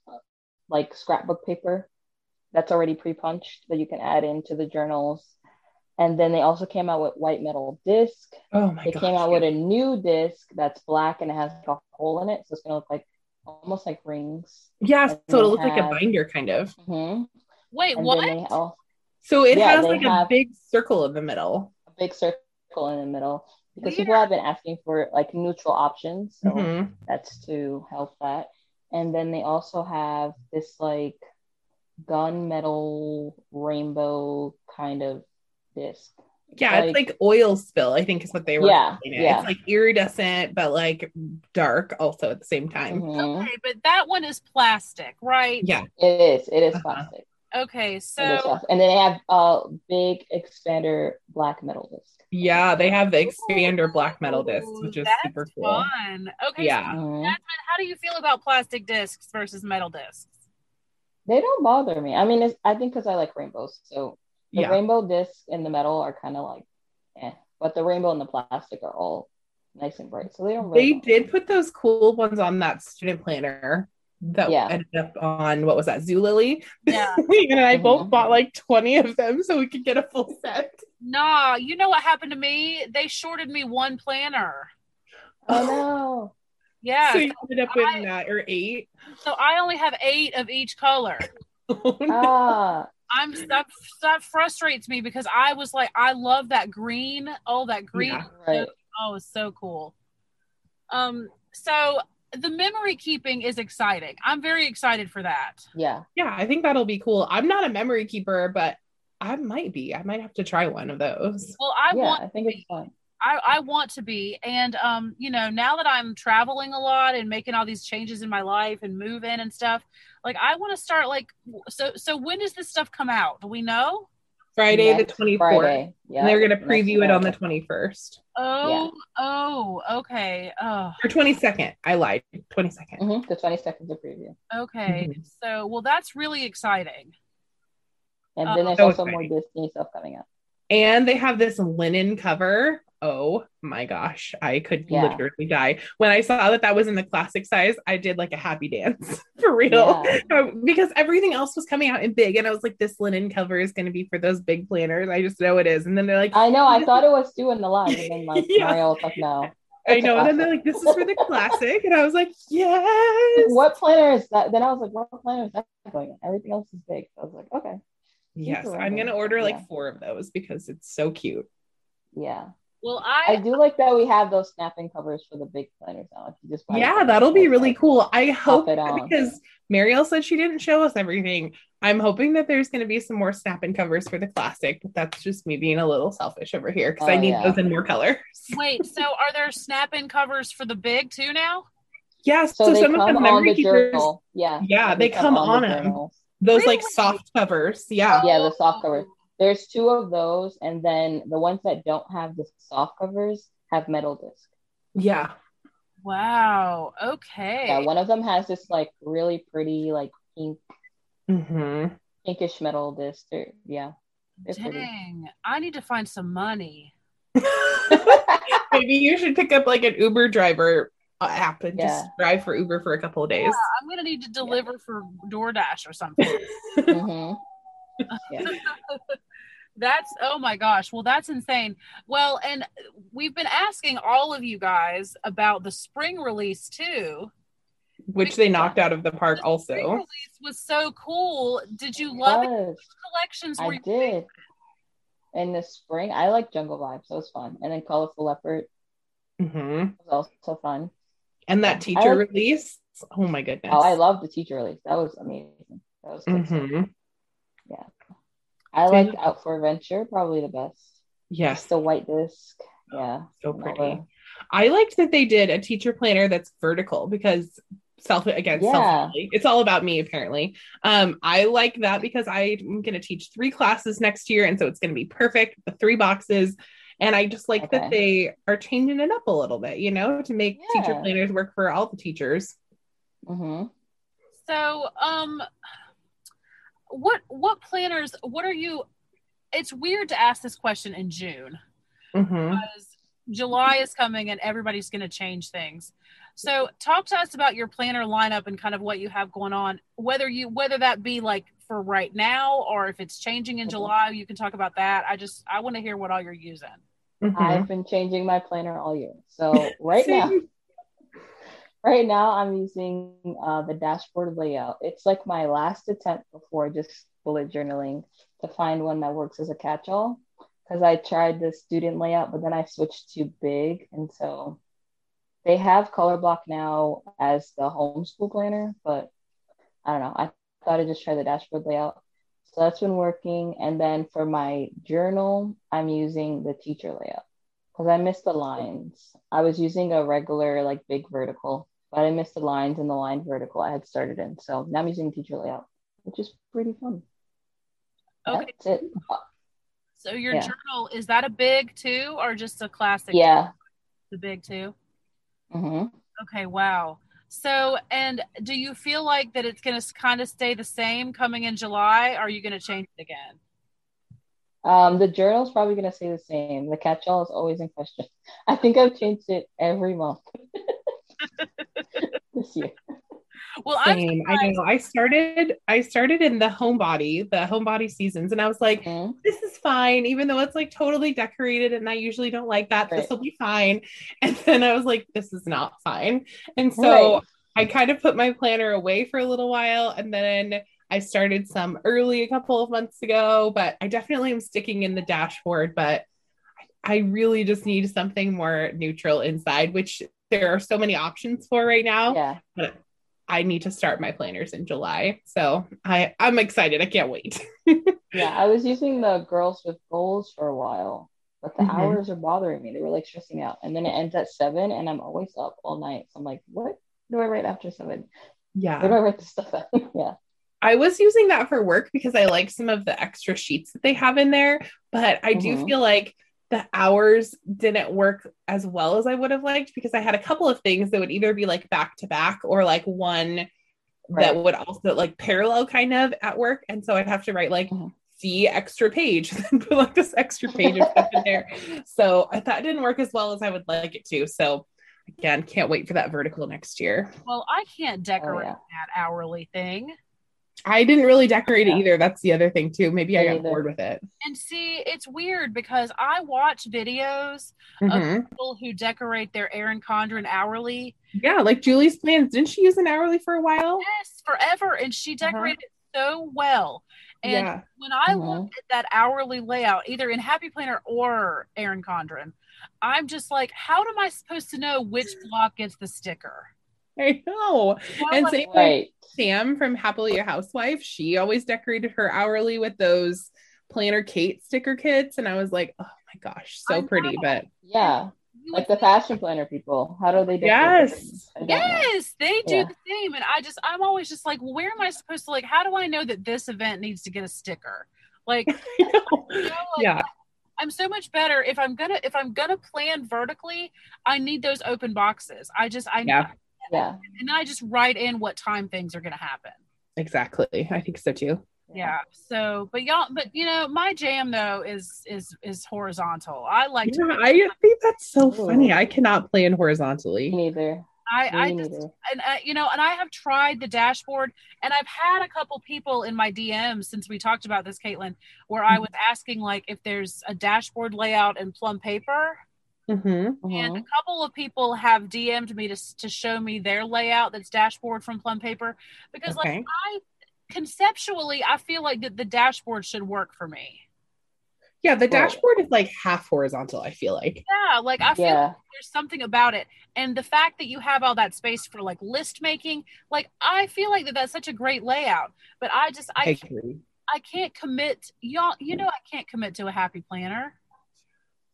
like scrapbook paper that's already pre-punched that you can add into the journals. And then they also came out with white metal disc.
Oh my god.
They
god.
came out with a new disc that's black and it has like a hole in it, so it's gonna look like almost like rings.
Yeah,
and
so it'll look like a binder kind of.
hmm
Wait,
And
what?
then also
So it
Yeah,
has like a big circle in the middle.
a big circle in the middle because
Weird.
people have been asking for like neutral options. So
Mhm.
that's to help that. And then they also have this like gunmetal rainbow kind of disc.
Yeah, it's like oil spill, I think is what they were
Yeah,
calling it.
yeah.
It's like iridescent, but like dark also at the same time.
Mhm.
Okay, but that one is plastic, right?
Yeah.
It is. It is
Uh-huh.
plastic.
Okay, so.
And then they have a big expander black metal disc.
Yeah, they have the expander black metal discs,
Ooh,
which is
that's
super cool.
Fun. Okay,
Yeah.
So
Mhm.
How do you feel about plastic discs versus metal discs?
They don't bother me. I mean, it's, I think because I like rainbows. So the
Yeah.
rainbow disc and the metal are kind of like, eh. But the rainbow and the plastic are all nice and bright. So they don't really
They did
me.
put those cool ones on that student planner that
Yeah.
ended up on what was that, Zulily?
Yeah.
And I both
Mhm.
bought like 20 of them so we could get a full set.
Nah, you know what happened to me? They shorted me one planner.
Oh no.
Yeah,
So you ended up with
I-
that or eight.
so I only have eight of each color.
Oh, no.
Ah,
I'm that, that frustrates me because I was like, I love that green. Oh, that green.
Yeah.
right.
Oh, it's so cool. Um, so the memory keeping is exciting. I'm very excited for that.
Yeah.
yeah, I think that'll be cool. I'm not a memory keeper, but I might be. I might have to try one of those.
Well, I
yeah,
want
I think it's fun.
I, I want to be. And um, you know, now that I'm traveling a lot and making all these changes in my life and moving and stuff, like I want to start like so so when does this stuff come out? Do we know?
Friday
Next
the 24th.
Friday. Yeah.
And they're going to
next
preview it on the 21st
Oh, oh, okay. Oh,
or 22nd. I lied. 22nd.
Mhm, The 22nd is a preview.
okay.
Mhm.
So well that's really exciting.
And then there's
So
also more. Disney stuff coming up.
And they have this linen cover. Oh my gosh, I could
Yeah.
literally die. When I saw that that was in the classic size, I did like a happy dance for real uh, because everything else was coming out in big. And I was like, this linen cover is going to be for those big planners. I just know it is. And then they're like,
I know. I thought it was in the line, and then like
Yeah.
Mario was like, "No."
I know. And then they're like, this is for the classic. And I was like, yes.
What planner is that? Then I was like, "What planner is that going in?" Everything else is big. I was like, "Okay,
Yes. I'm going to order like
Yeah.
four of those because it's so cute.
yeah."
Well,
I
I
do like that we have those snapping covers for the big planners now. If you just buy
Yeah, that'll be really cool. I hope
it
that because Mariel said she didn't show us everything. I'm hoping that there's going to be some more snapping covers for the classic, but that's just me being a little selfish over here because I
Oh,
need
yeah.
those in more colors.
wait. So are there snap-in covers for the big too now?
Yes,
So,
so, some of the memory
the
keepers,
journal. Yeah.
Yeah, they come on them.
journals.
those like soft covers. Yeah.
Yeah, the soft covers. There's two of those, and then the ones that don't have the soft covers have metal disc.
Yeah.
Wow. Okay.
Yeah, one of them has this like really pretty like pink
hmm
pinkish metal disc. They're, yeah, they're pretty.
Dang. I need to find some money.
Maybe you should pick up like an Uber driver uh, app and
Yeah.
just drive for Uber for a couple of days.
I'm gonna need to deliver for DoorDash or something.
hmm Yeah.
That's oh my gosh. Well, that's insane. Well, and we've been asking all of you guys about the spring release too.
Which they knocked out of the park
The spring
also.
release was so cool. Did you love it? Which collections were
I
you
did. In the spring, I like Jungle Vibes. So it was fun. And then Colorful Leopard
mm-hmm.
was also fun.
And that
I
teacher
like-
release. Oh my goodness.
Oh, I love the teacher release. That was amazing. That was good. stuff. I
So
like
you-
Out for Adventure, probably the best.
Yes,
Just the white disc. Yeah.
so pretty.
the-
I liked that they did a teacher planner that's vertical because self again
Yeah.
selfishly it's all about me apparently um i like that because i'm going to teach three classes next year and so it's going to be perfect the three boxes and i just like that they are changing it up a little bit you know to make teacher planners work for all the teachers
Mhm.
So, um, what what planners? What are you? It's weird to ask this question in June
Mhm.
because July is coming and everybody's going to change things. So, talk to us about your planner lineup and kind of what you have going on. Whether you whether that be like for right now or if it's changing in
Mhm.
July, you can talk about that. I just I want to hear what all you're using.
Mhm.
I've been changing my planner all year. So right now,
Same.
Right now I'm using uh, the dashboard layout. It's like my last attempt before just bullet journaling to find one that works as a catch-all. Because I tried the student layout, but then I switched to big, and so they have color block now as the homeschool planner. But I don't know. I thought I'd just try the dashboard layout. So that's been working. And then for my journal, I'm using the teacher layout because I missed the lines. I was using a regular, like big vertical, but I missed the lines in the line vertical I had started in. So now I'm using teacher layout, which is pretty fun.
Okay.
That's it.
So your
Yeah.
journal is that a big two or just a classic?
Yeah.
the big too.
hmm
Okay, wow. So, and do you feel like that it's going to kind of stay the same coming in July? Or are you going to change it again?
Um, the journal's probably going to stay the same. The catch-all is always in question. I think I've changed it every month this year.
Well, I'm
Same. I know. I started. I started in the homebody, the homebody seasons, and I was like,
Mhm.
"This is fine," even though it's like totally decorated, and I usually don't like that.
Right.
This will be fine. And then I was like, "This is not fine," and so
Right.
I kind of put my planner away for a little while, and then I started some early a couple of months ago. But I definitely am sticking in the dashboard. But I I really just need something more neutral inside, which there are so many options for right now.
Yeah.
But I need to start my planners in July. So I, I'm excited. I can't wait.
Yeah. I was using the girls with goals for a while, but the
Mhm.
hours are bothering me. They were like stressing out. And then it ends at seven, and I'm always up all night. So I'm like, what do I write after seven? Where do
Yeah.
I write this stuff at? yeah.
I was using that for work because I like some of the extra sheets that they have in there. But I do
Mhm.
feel like the hours didn't work as well as I would have liked because I had a couple of things that would either be like back to back or like one that would also like parallel kind of at work. And so I'd have to write like
Mhm.
see extra page, then put like this extra page of stuff in there. So I thought it didn't work as well as I would like it to. So again, can't wait for that vertical next year.
Well, I can't decorate
Oh, yeah.
that hourly thing.
I didn't really decorate
Yeah.
it either. That's the other thing too. Maybe I got
neither.
bored with it.
And see, it's weird because I watch videos
Mhm.
of people who decorate their Erin Condren hourly.
Yeah, like Julie's plans. Didn't she use an hourly for a while?
Yes, forever. And she decorated it so well. And
yeah.
when I
Mhm.
look at that hourly layout, either in Happy Planner or Erin Condren, I'm just like, how am I supposed to know which block gets the sticker?
I know.
You
And
like,
same with
Right.
Sam from Happily a Housewife. She always decorated her hourly with those Planner Kate sticker kits. And I was like, oh my gosh,
I
so
know.
pretty. But
Yeah. Like the fashion planner people. How do they decorate
Yes.
things? I don't know.
Yes, they do
Yeah.
the same. And I just, I'm always just like, well, where am I supposed to, like, how do I know that this event needs to get a sticker? Like, you know, like,
yeah.
I'm so much better if I'm gonna if I'm gonna plan vertically. I need those open boxes. I just I
Yeah.
Yeah.
and I just write in what time things are gonna happen.
Exactly. I think so too.
Yeah. So, but y'all, but you know, my jam though is is is horizontal. I like
Yeah,
to.
I think that's so
Ooh.
funny. I cannot plan
Me
horizontally.
neither.
I I just
neither.
and uh, you know, and I have tried the dashboard, and I've had a couple people in my DMs since we talked about this, Caitlin, where I was asking like if there's a dashboard layout in plum paper,
hmm
and a
Mhm.
couple of people have DM'd me to to show me their layout that's dashboard from plum paper because like I conceptually I feel like that the dashboard should work for me.
Yeah, the
Right.
dashboard is like half horizontal, I feel like.
Yeah, like I feel
Yeah.
there's something about it and the fact that you have all that space for like list making like i feel like that that's such a great layout but i just
I
i
agree.
i can't commit y'all you know i can't commit to a happy planner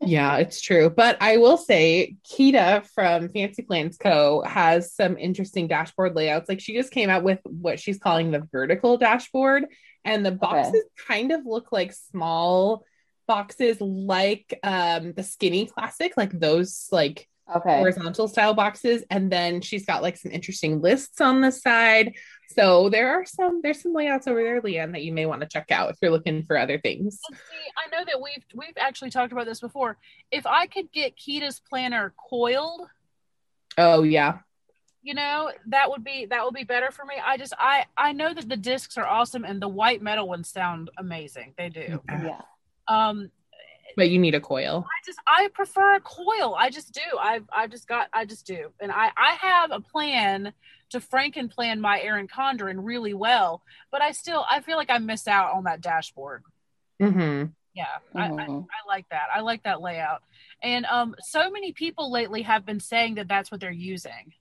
Yeah, it's true. But I will say, Kita from Fancy Plans Co. has some interesting dashboard layouts. Like she just came out with what she's calling the vertical dashboard, and the boxes kind of look like small boxes, like um the Skinny Classic, like those like
Okay.
horizontal style boxes. And then she's got like some interesting lists on the side. So there are some there's some layouts over there, Leanne, that you may want to check out if you're looking for other things.
see i know that we've we've actually talked about this before if i could get kita's planner coiled
Oh yeah.
you know that would be that would be better for me i just i i know that the discs are awesome and the white metal ones sound amazing they do
Yeah.
um
But you need a coil.
I just I prefer a coil. I just do. I've I've just got I just do. And I I have a plan to Franken plan my Erin Condren really well, but I still I feel like I miss out on that dashboard.
hmm
Yeah. I, I,
Mhm.
I like that. I like that layout. And um so many people lately have been saying that that's what they're using.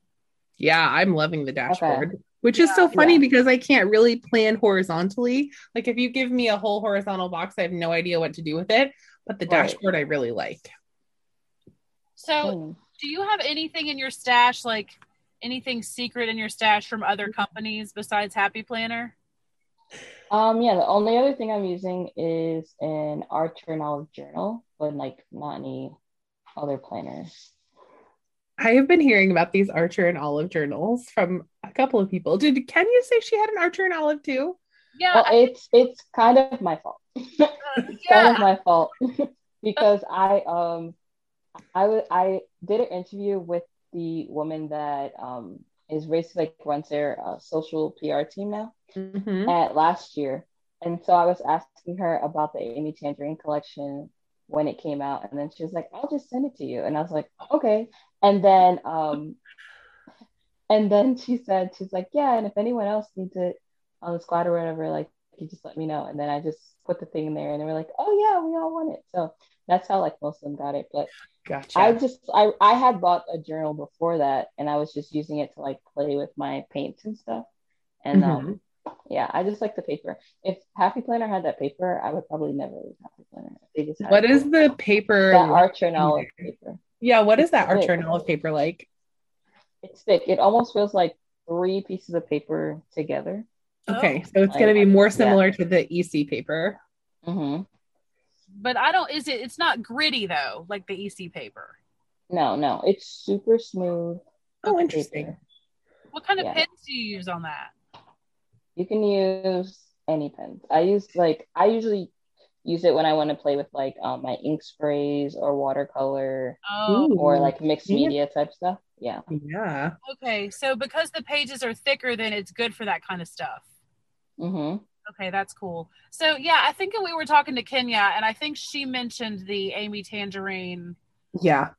Yeah, I'm loving the dashboard, which is so funny
Yeah.
because I can't really plan horizontally. Like if you give me a whole horizontal box, I have no idea what to do with it. But the
Right.
dashboard I really like.
So
Mm.
do you have anything in your stash like anything secret in your stash from other companies besides Happy Planner?
Um, yeah, the only other thing I'm using is an Archer and Olive journal, but like not any other planners.
I have been hearing about these Archer and Olive journals from a couple of people. Did Kenya say she had an Archer and Olive too?
Yeah,
Well, it's it's kind of my fault.
I-
It's
yeah.
kind of my fault because I um I w- I did an interview with the woman that um is basically like runs their uh, social PR team now.
Mhm.
at last year. And so I was asking her about the Amy Tangerine collection when it came out. And then she was like, I'll just send it to you. And I was like, okay. And then um and then she said, she's like, yeah, and if anyone else needs it on the squad or whatever, like you just let me know. And then I just put the thing in there and they were like, oh yeah, we all want it. So that's how like most of them got it. But
Gotcha.
I just I I had bought a journal before that and I was just using it to like play with my paints and stuff. And
Mhm.
um yeah, I just like the paper. If Happy Planner had that paper, I would probably never use Happy Planner. They just
what the paper?
that Archer and Olive paper?
yeah, what is that Archer and Olive paper like?
It's thick. It almost feels like three pieces of paper together.
Okay,
Oh.
so it's going to be
Like-
more
yeah.
similar to the EC paper.
hmm
but I don't. Is it? It's not gritty though, like the EC paper.
No, no, it's super smooth.
Oh, interesting.
paper.
What kind of
Yeah.
pens do you use on that?
You can use any pens. I use like I usually use it when I want to play with like um, my ink sprays or watercolor
Oh,
or like mixed media type stuff. Yeah.
Yeah.
okay. So because the pages are thicker, then it's good for that kind of stuff.
Hmm
Okay, that's cool. So yeah, I think we were talking to Kenya, and I think she mentioned the Amy Tangerine.
Yeah.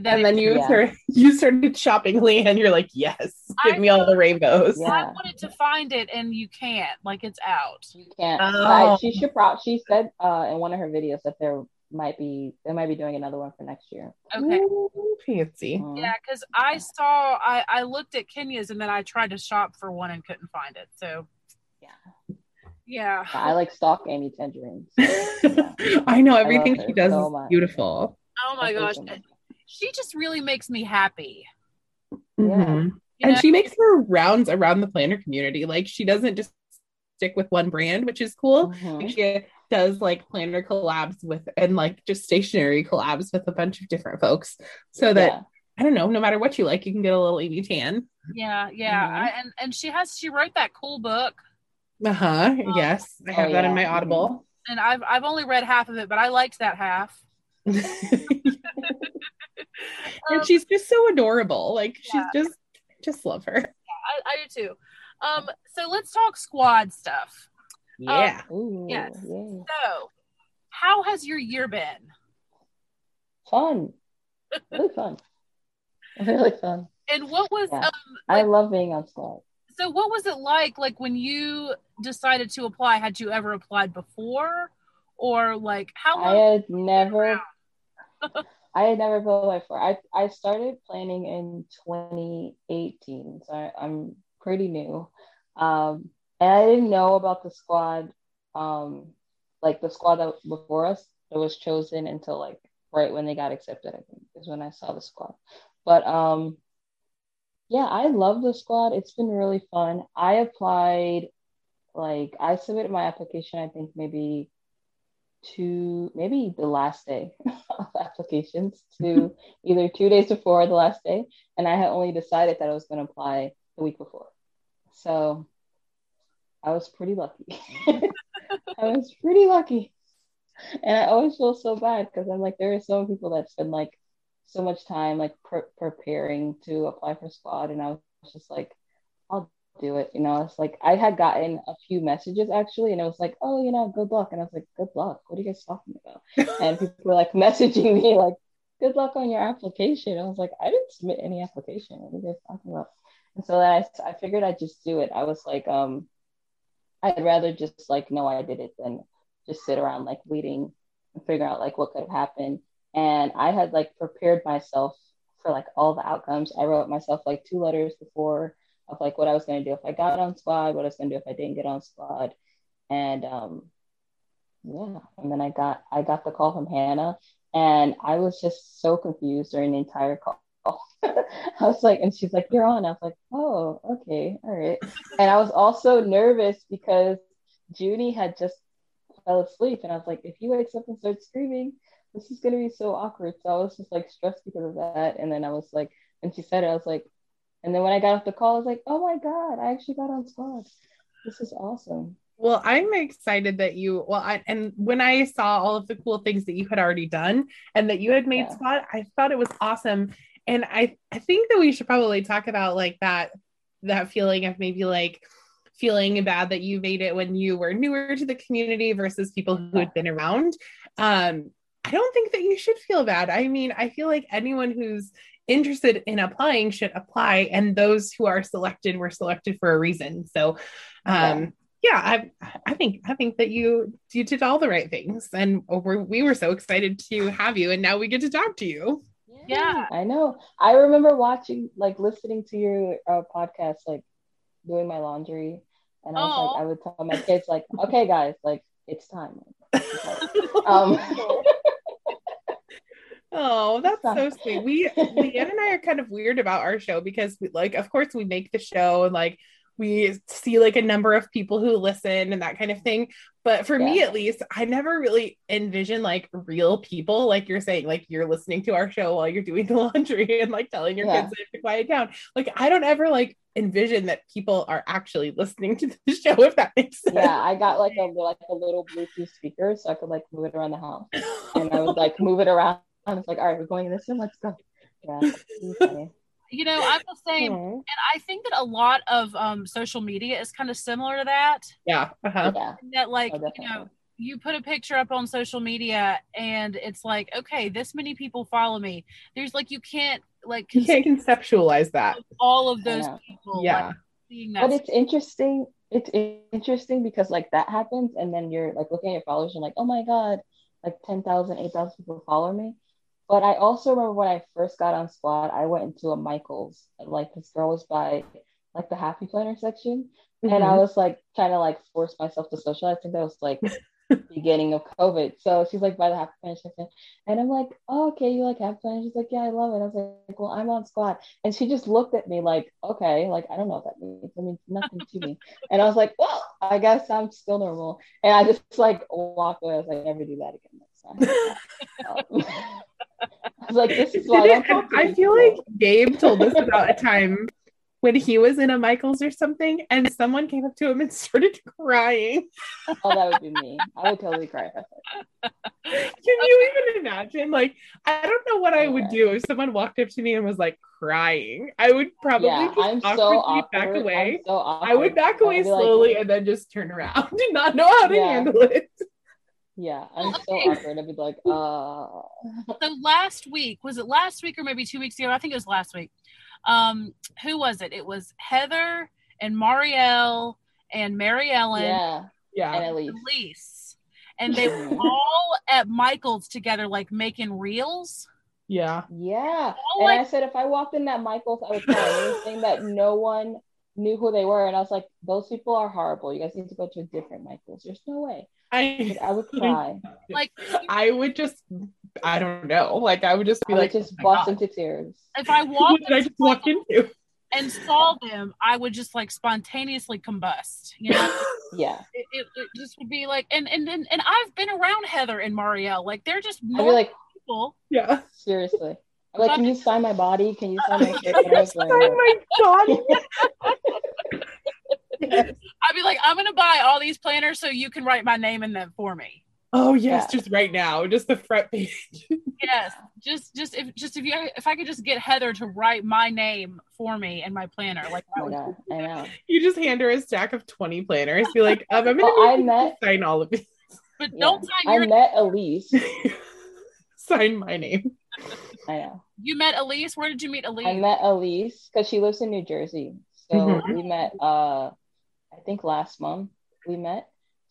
That
And then you
Yeah.
started you started shopping Leanne. You're like, yes, give
I
me all the rainbows.
Yeah.
I wanted to find it, and you can't. Like it's out.
You can't.
Oh.
I, she should probably. She said uh, in one of her videos that there might be they might be doing another one for next year.
Okay.
Ooh, fancy.
Yeah, because I saw I I looked at Kenya's, and then I tried to shop for one and couldn't find it. So
Yeah.
yeah.
Yeah, I like stalk Amy Tangerines.
I know everything
her
she does
so
is
much.
beautiful.
Oh my gosh, she just really makes me happy.
Mhm.
You
And
know?
she makes her rounds around the planner community. Like she doesn't just stick with one brand, which is cool.
Mhm.
Like, she does like planner collabs with and like just stationary collabs with a bunch of different folks. So that
Yeah.
I don't know, no matter what you like, you can get a little Amy Tan.
Yeah, yeah,
Mhm.
I, and and she has she wrote that cool book,
Uh-huh. Yes. I have
Oh,
that in my Audible.
and I've I've only read half of it, but I liked that half.
and she's just so adorable. Like she's just just love her.
I, I do too. Um, so let's talk squad stuff.
Yeah.
Ooh,
Yes.
yay.
So, how has your year been?
Fun. Really fun. Really fun.
And what was
Yeah.
um
I love being on squad.
So what was it like like when you decided to apply? Had you ever applied before, or like how
I had never I had never applied before. I I started planning in 2018, so I, I'm pretty new. Um, and I didn't know about the squad, um, like the squad that before us that was chosen until like right when they got accepted. I think is when I saw the squad. But um, yeah, I love the squad. It's been really fun. I applied, like I submitted my application. I think maybe to maybe the last day of applications to either two days before the last day and i had only decided that i was going to apply the week before so i was pretty lucky i was pretty lucky and i always feel so bad because i'm like there are so many people that spend like so much time like pre- preparing to apply for squad and i was just like i'll do it you know? It's like i had gotten a few messages actually and it was like oh you know good luck and i was like good luck? What are you guys talking about? And people were like messaging me like good luck on your application. I was like i didn't submit any application. What are you guys talking about? And so then I, I figured i'd just do it. I was like um i'd rather just like know i did it than just sit around like waiting and figure out like what could have happened and i had like prepared myself for like all the outcomes. I wrote myself like two letters before of like what i was going to do if i got on squad what i was going to do if i didn't get on squad. And um yeah and then i got i got the call from hannah and i was just so confused during the entire call. I was like and she's like you're on. I was like oh okay all right. And i was also nervous because junie had just fell asleep and i was like if he wakes up and starts screaming this is going to be so awkward so i was just like stressed because of that and then i was like when she said it i was like and then when i got off the call i was like oh my god i actually got on squad this is awesome
Well, I'm excited that you well, I, and when I saw all of the cool things that you had already done and that you had made
Yeah.
spot, I thought it was awesome. And I I think that we should probably talk about like that that feeling of maybe like feeling bad that you made it when you were newer to the community versus people who had been around. Um, I don't think that you should feel bad. I mean, I feel like anyone who's interested in applying should apply, and those who are selected were selected for a reason. So, um, yeah, I I think I think that you you did all the right things, and we're, we were so excited to have you, and now we get to talk to you.
Yeah.
I know. I remember watching, like, listening to your uh, podcast, like, doing my laundry, and I was
Aw.
like, I would tell my kids, like, okay, guys, like, it's time. Um,
Oh, that's so sweet. We Leanne and I are kind of weird about our show because we like, of course, we make the show and like we see like a number of people who listen and that kind of thing. But for me, at least, I never really envision like real people, like you're saying, like you're listening to our show while you're doing the laundry and like telling your
Yeah.
kids to quiet down. Like, I don't ever like envision that people are actually listening to the show, if that makes sense.
Yeah, I got like a like a little Bluetooth speaker so I could like move it around the house. And I would like move it around. I was like, all right, we're going in this room, let's go. Yeah. it was funny.
You know, I'm the same.
Aw.
And I think that a lot of um, social media is kind of similar to that.
Yeah. Uh-huh.
Yeah.
That, like,
Oh,
you know, you put a picture up on social media and it's like, okay, this many people follow me. There's like, you can't like
You can't conceptualize that.
all of those people.
Yeah.
like, seeing that.
But it's interesting. It's interesting because like that happens, and then you're like looking at your followers and like, oh my god, like 10,000, 8,000 people follow me. But I also remember when I first got on Squad, I went into a Michaels, and like this girl was by like the Happy Planner section, and I
Mhm.
was like trying to like force myself to socialize. I think that was like beginning of COVID. So she's like by the Happy Planner section, and I'm like, oh, okay, you like Happy Planner? She's like, yeah, I love it. I was like, well, I'm on Squad, and she just looked at me like, okay, like I don't know what that means. I mean, nothing to me. And I was like, well, I guess I'm still normal. And I just like walked away. I was like, never do that again next time. I was like, this is why I don't
I feel like Gabe told us about a time when he was in a Michaels or something, and someone came up to him and started crying.
oh, that would be me. I would totally cry.
Can you even imagine? Like, I don't know what I would
Yeah.
do if someone walked up to me and was like crying. I would probably
yeah,
just
I'm so awkward.
back away.
So awkward.
I would back away
be like,
slowly and then just turn around and not know how to
Yeah.
handle it.
Yeah, I'm so
Okay.
awkward. I'd be like, uh,
so last week was it last week or maybe two weeks ago i think it was last week um who was it it was heather and marielle and mary ellen
yeah,
Yeah.
and Elise.
and elise and they were all at michael's together like making reels
Yeah.
Yeah.
All
And
like-
I said if I walked in that Michaels, I would tell anything that no one knew who they were. And I was like, those people are horrible. You guys need to go to a different Michaels. There's no way.
I
I would cry.
like
I would just I don't know. Like I would just be
I
like
just
"Oh
bust
God,
into tears.
if i walked
did I just walk into?
and saw them i would just like spontaneously combust you know
Yeah.
it, it, it just would be like and and and, and i've been around heather and marielle like they're just
I'd
normal
like,
people
Yeah.
seriously. I'm like, can you sign my body? Can you sign my shirt? And I was
Oh
like,
my god. Yes.
I'd be like, I'm gonna buy all these planners so you can write my name in them for me.
Oh yes,
Yeah.
just right now, just the front page.
Yes, just just if just if you if I could just get Heather to write my name for me in my planner, like that would
my God, I know.
you just hand her a stack of twenty planners. Be like, um, I'm gonna
Well, I
need you to
met-
sign all of these.
But
Yeah.
don't sign
I
your.
met Elise.
sign my name.
I know.
You met Elise. Where did you meet Elise?
I met Elise because she lives in New Jersey. So
Mhm.
we met uh I think last month we met.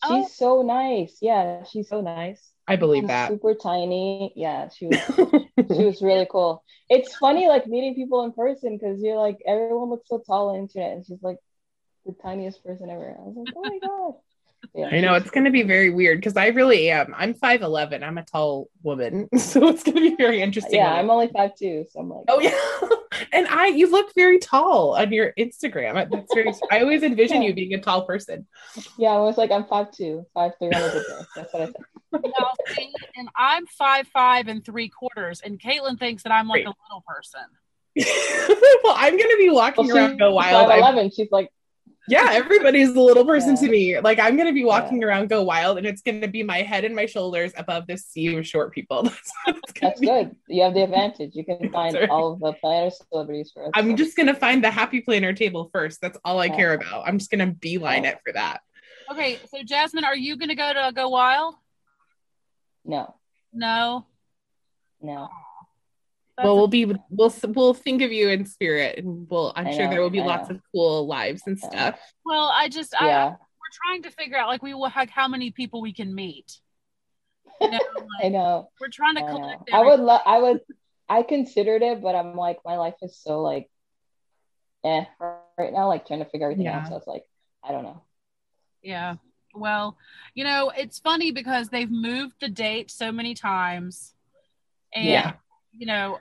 She's
Oh.
so nice. Yeah, she's so nice.
I believe
She's
that.
super tiny. Yeah, she was she was really cool. It's funny like meeting people in person because you're like everyone looks so tall on the internet and she's like the tiniest person ever. I was like, oh my god. Yeah,
I know it's going to be very weird because I really am. I'm 5'11. I'm a tall woman. So it's going to be very interesting.
Yeah,
I-
I'm only five two, so I'm like,
Oh yeah. And I you look very tall on your Instagram. That's very I always envision
Yeah.
you being a tall person.
yeah, I was like, I'm five two, five three on a good day. That's what I said.
Now, see, and I'm five five and three quarters, and Caitlin thinks that I'm like
Great.
a little person.
well, I'm gonna be walking
Well,
around
she's
Go Wild. I'm-
5'11. She's like,
yeah, everybody's a little person
Yeah.
to me. Like I'm gonna be walking around Go Wild, and it's gonna be my head and my shoulders above this sea of short people. That's what it's
that's
be.
good. You have the advantage. You can find
Sorry.
all of the planner celebrities for us.
I'm just gonna find the happy planner table first. That's all I
Yeah.
care about. I'm just gonna beeline
Yeah.
it for that.
Okay, so Jasmine, are you gonna go to Go Wild?
no,
No.
no.
That's
well, we'll be we'll we'll think of you in spirit, and we'll. I'm
I
sure
know,
there will be
I
lots
know.
of cool lives and
Yeah.
stuff.
well, I just I, we're trying to figure out like we will like how many people we can meet. You know,
I know.
we're trying to
I
collect.
I would love. I would. I considered it, but I'm like, my life is so like, eh, right now. Like trying to figure everything
Yeah.
out. So I was like, I don't know.
Yeah. Well, you know, it's funny because they've moved the date so many times. And
Yeah.
You know,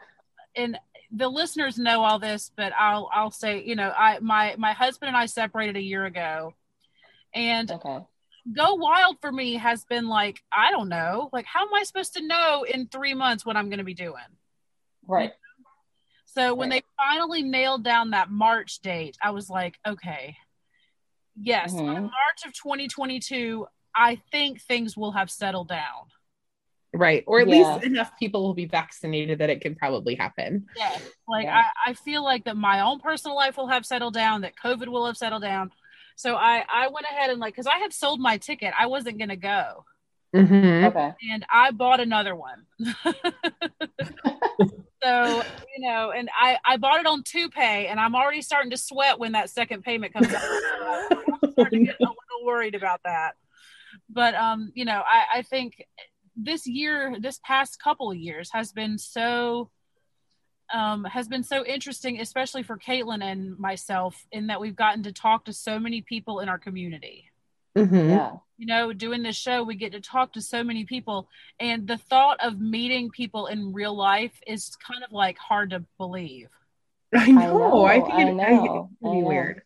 and the listeners know all this, but I'll I'll say, you know, I my my husband and I separated a year ago, and
Okay.
Go Wild for me has been like I don't know, like how am I supposed to know in three months what I'm going to be doing?
Right.
So when
Right.
they finally nailed down that March date, I was like, okay, yes,
Mhm.
March of 2022, I think things will have settled down.
Right. Or at
Yeah.
least enough people will be vaccinated that it can probably happen.
Yeah. Like
Yeah.
I, I feel like that my own personal life will have settled down, that COVID will have settled down. So I, I went ahead and like, cause I had sold my ticket. I wasn't going to go
Mhm.
Okay.
and I bought another one. so, you know, and I, I bought it on two pay and I'm already starting to sweat when that second payment comes out. I'm starting to get a little worried about that. But, um, you know, I, I think this year, this past couple of years has been so, um, has been so interesting, especially for Caitlin and myself, in that we've gotten to talk to so many people in our community
Mhm.
Yeah.
you know, doing this show, we get to talk to so many people. And the thought of meeting people in real life is kind of like hard to believe.
I know.
know,
I think it, I think
know,
it would
I
be
know.
weird.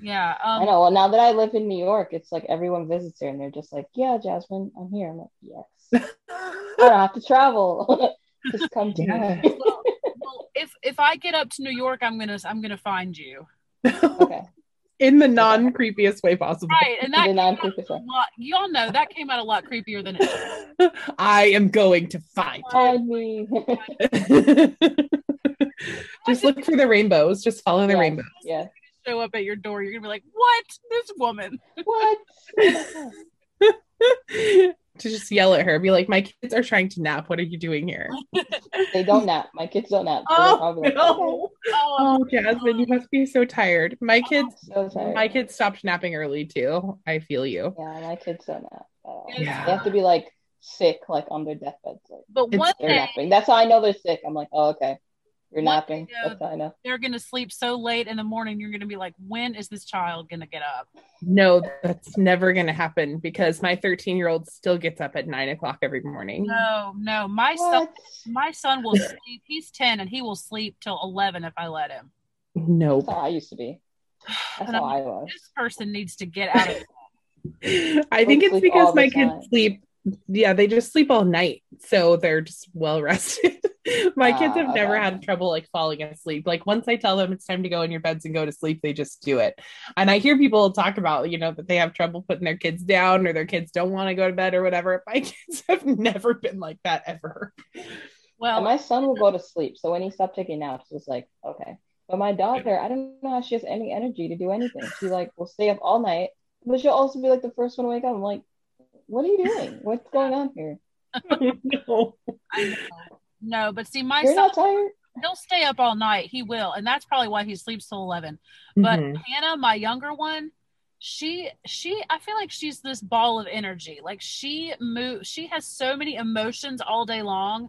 Yeah.
I
Um,
know. Well, now that I live in New York, it's like everyone visits here and they're just like, yeah, Jasmine, I'm here. I'm like, yes. I don't have to travel. just come to
Yeah.
me.
well, well, if if I get up to New York, I'm gonna I'm gonna find you.
okay.
In the non creepiest way possible.
Right. And that came out
non-creepy
a lot, y'all know that came out a lot creepier than it.
I am going to find
Find me.
you. Just look for the rainbows. Just follow the
yeah.
rainbows.
Yeah.
show up at your door. You're gonna be like, "What? This woman?"
What?
To just yell at her, be like, "My kids are trying to nap. What are you doing here?"
they don't nap. My kids don't nap. So
Oh
probably like,
no!
Oh,
Oh, Jasmine, you must be so tired. My kids,
So tired.
my kids stopped napping early too. I feel you.
Yeah, my kids don't nap. at.
Yeah.
They have to be like sick, like on their deathbeds. Like,
but
It's-
one
they're napping. That's how I know they're sick. I'm like, oh, okay. You're
One
napping.
thing,
That's I know.
they're gonna sleep so late in the morning. You're gonna be like, "When is this child gonna get up?"
No, that's never going to happen because my 13 year old still gets up at nine o'clock every morning.
No, no. My son, my son will sleep. He's ten, and he will sleep till eleven if I let him.
Nope.
I used to be. That's how
I'm-
was.
This person needs to get out of.
I think it's because my kids
time.
sleep. Yeah, they just sleep all night, so they're just well rested. my kids
Ah,
have never
okay.
had trouble like falling asleep. Like once I tell them it's time to go in your beds and go to sleep, they just do it. And I hear people talk about, you know, that they have trouble putting their kids down or their kids don't want to go to bed or whatever. My kids have never been like that ever.
Well,
And my son will go to sleep. So when he stopped taking naps, it's like, okay. But my daughter, I don't know how she has any energy to do anything. She like will stay up all night, but she'll also be like the first one to wake up. I'm like, what are you doing? What's going on here?
no.
I know. No, but see, my
You're
son,
not tired?
he'll stay up all night. He will, and that's probably why he sleeps till eleven. But
Mhm.
Hannah, my younger one, she she I feel like she's this ball of energy. Like she move she has so many emotions all day long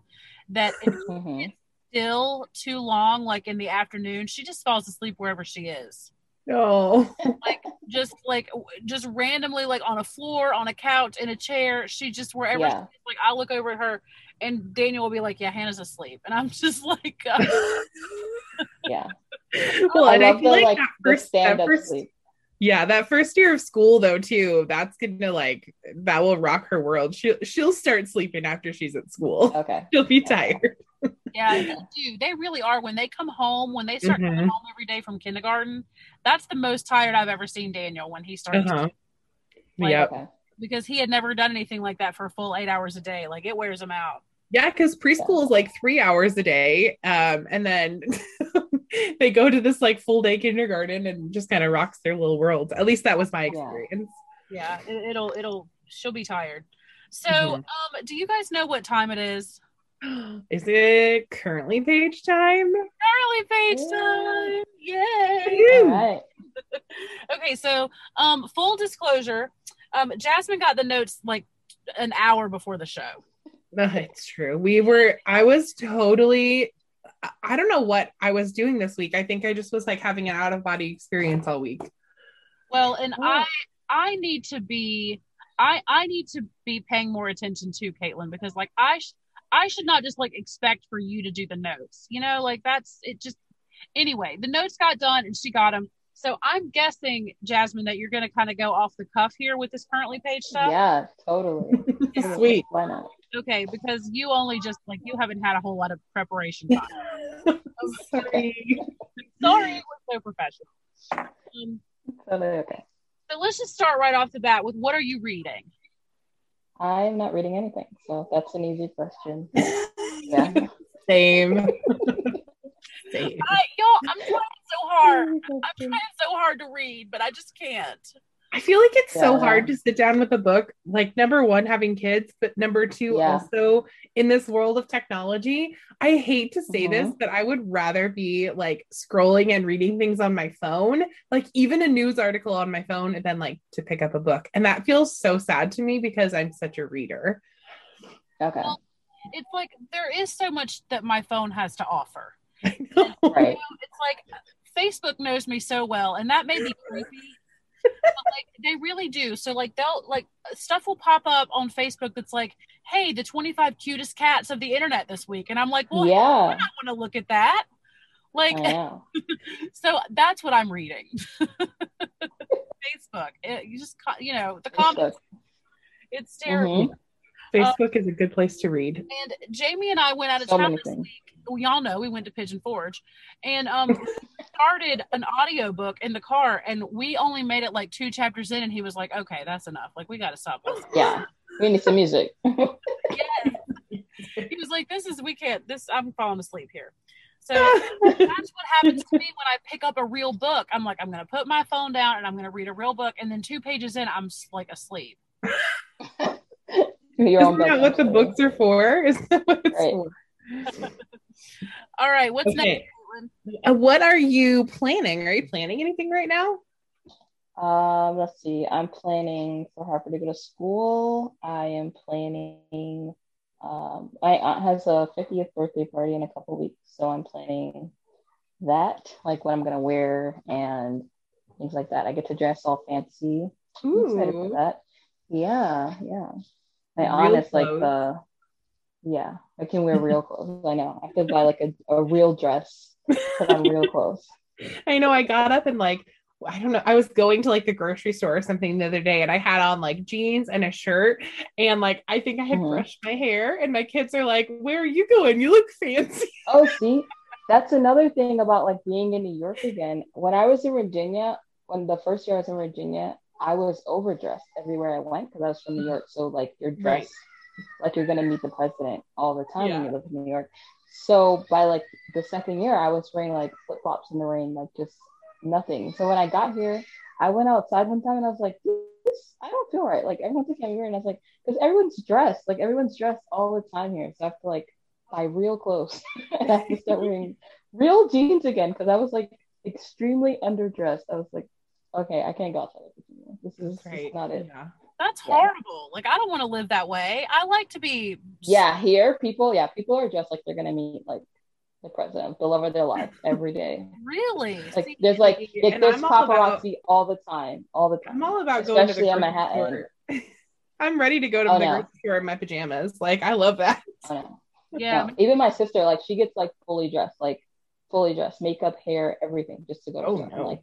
that if
Mhm.
still too long, like in the afternoon, she just falls asleep wherever she is.
No.
Like just like just randomly like on a floor, on a couch, in a chair. She just wherever
Yeah.
she is, like I look over at her and Daniel will be like, Yeah, Hannah's asleep. And I'm just like uh,
Yeah.
well,
I
and I
love
feel like,
like
that
the
first,
stand
that first
sleep.
Yeah, that first year of school though too, that's gonna like that will rock her world. She'll she'll start sleeping after she's at school.
Okay.
She'll be tired.
Yeah, they do. They really are. When they come home, when they start
Mhm.
coming home every day from kindergarten, that's the most tired I've ever seen Daniel when he started
Uh-huh.
Like,
Yep.
Okay.
because he had never done anything like that for a full eight hours a day. Like it wears him out.
Yeah, because preschool is like three hours a day. Um, and then they go to this like full day kindergarten and just kind of rocks their little world. At least that was my experience.
Yeah, it, it'll it'll she'll be tired. So,
Mhm.
um, do you guys know what time it is?
Is it currently page time?
Early page
Yeah.
time! Yay!
All right.
Okay, so um, full disclosure, um, Jasmine got the notes like an hour before the show.
That's true. We were, I was totally, I- I don't know what I was doing this week. I think I just was like having an out of body experience all week.
Well, and
Oh.
I I need to be I I need to be paying more attention to Caitlin because like I sh- I should not just like expect for you to do the notes. You know, like that's it. Just anyway, the notes got done and she got them. So I'm guessing, Jasmine, that you're going to kind of go off the cuff here with this currently page stuff.
Yeah, totally.
Sweet.
Why not?
Okay, because you only just like you haven't had a whole lot of preparation time.
Sorry.
Sorry, we're so professional. Um,
Totally okay.
so let's just start right off the bat with what are you reading?
I'm not reading anything, so that's an easy question. Yeah.
Same. Same.
I, y'all, I'm trying so hard. I'm trying so hard to read, but I just can't.
I feel like it's so hard to sit down with a book. Like number one, having kids, but number two,
Yeah.
also in this world of technology. I hate to say this,
Mhm.
but I would rather be like scrolling and reading things on my phone, like even a news article on my phone, than like to pick up a book. And that feels so sad to me because I'm such a reader.
Okay.
Well, It's like there is so much that my phone has to offer.
I know.
Right.
It's like Facebook knows me so well, and that may be creepy. But like they really do. So like they'll like stuff will pop up on Facebook that's like, "Hey, the 25 cutest cats of the internet this week," and I'm like, "Well, I
yeah.
don't want to look at that." Like, so that's what I'm reading. Facebook. It, you just you know the comments. It's terrible.
Mhm.
Facebook is a good place to read.
And Jamie and I went out of
So
town this week. Well, y'all know we went to Pigeon Forge, and um, started an audiobook in the car, and we only made it like two chapters in, and he was like, "Okay, that's enough. Like, we got to stop this."
Yeah. We need some music.
He was like, "This is we can't. This I'm falling asleep here." So that's what happens to me when I pick up a real book. I'm like, I'm gonna put my phone down and I'm gonna read a real book, and then two pages in, I'm like asleep.
Your
Isn't that what the books are for? Is that what it's
Right.
for?
All right, what's
Okay.
next? Caitlin?
Uh, what are you planning? Are you planning anything right now?
Um, let's see. I'm planning for Harper to go to school. I am planning. Um, my aunt has a 50th birthday party in a couple weeks, so I'm planning that, like what I'm gonna wear and things like that. I get to dress all fancy. I'm excited for that. Yeah, yeah. My
Real
aunt is like the. Yeah, I can wear real clothes. I know. I could buy like a, a real dress put on real clothes.
I know I got up and like I don't know. I was going to like the grocery store or something the other day and I had on like jeans and a shirt and like I think I had
Mhm.
brushed my hair and my kids are like, "Where are you going? You look fancy."
Oh, see, that's another thing about like being in New York again. When I was in Virginia, when the first year I was in Virginia, I was overdressed everywhere I went because I was from New York. So like you're dressed like you're gonna meet the president all the time when you live in New York. So by like the second year, I was wearing like flip flops in the rain, like just nothing. So when I got here, I went outside one time and I was like, this, I don't feel right. Like everyone's looking at me weird, and I was like, because everyone's dressed, like everyone's dressed all the time here. So I have to like buy real clothes and I have to start wearing real jeans again because I was like extremely underdressed. I was like, okay, I can't go outside. Of Virginia. This is, this is not it.
Yeah.
That's
Yeah.
horrible. Like, I don't want to live that way. I like to be.
Yeah, here people, yeah, people are dressed like they're gonna meet like the president, the love of their life every day.
Really.
Like
See,
there's like, like
And
there's
I'm all about-
paparazzi all the time, all the time.
I'm all about going to the
Especially on
grocery
Manhattan.
store. I'm ready to go to
Oh,
the
no.
grocery store in my pajamas. Like I love that.
I know.
yeah.
No, even my sister, like she gets like fully dressed, like fully dressed, makeup, hair, everything, just to go to
Oh,
the store.
no.
Like,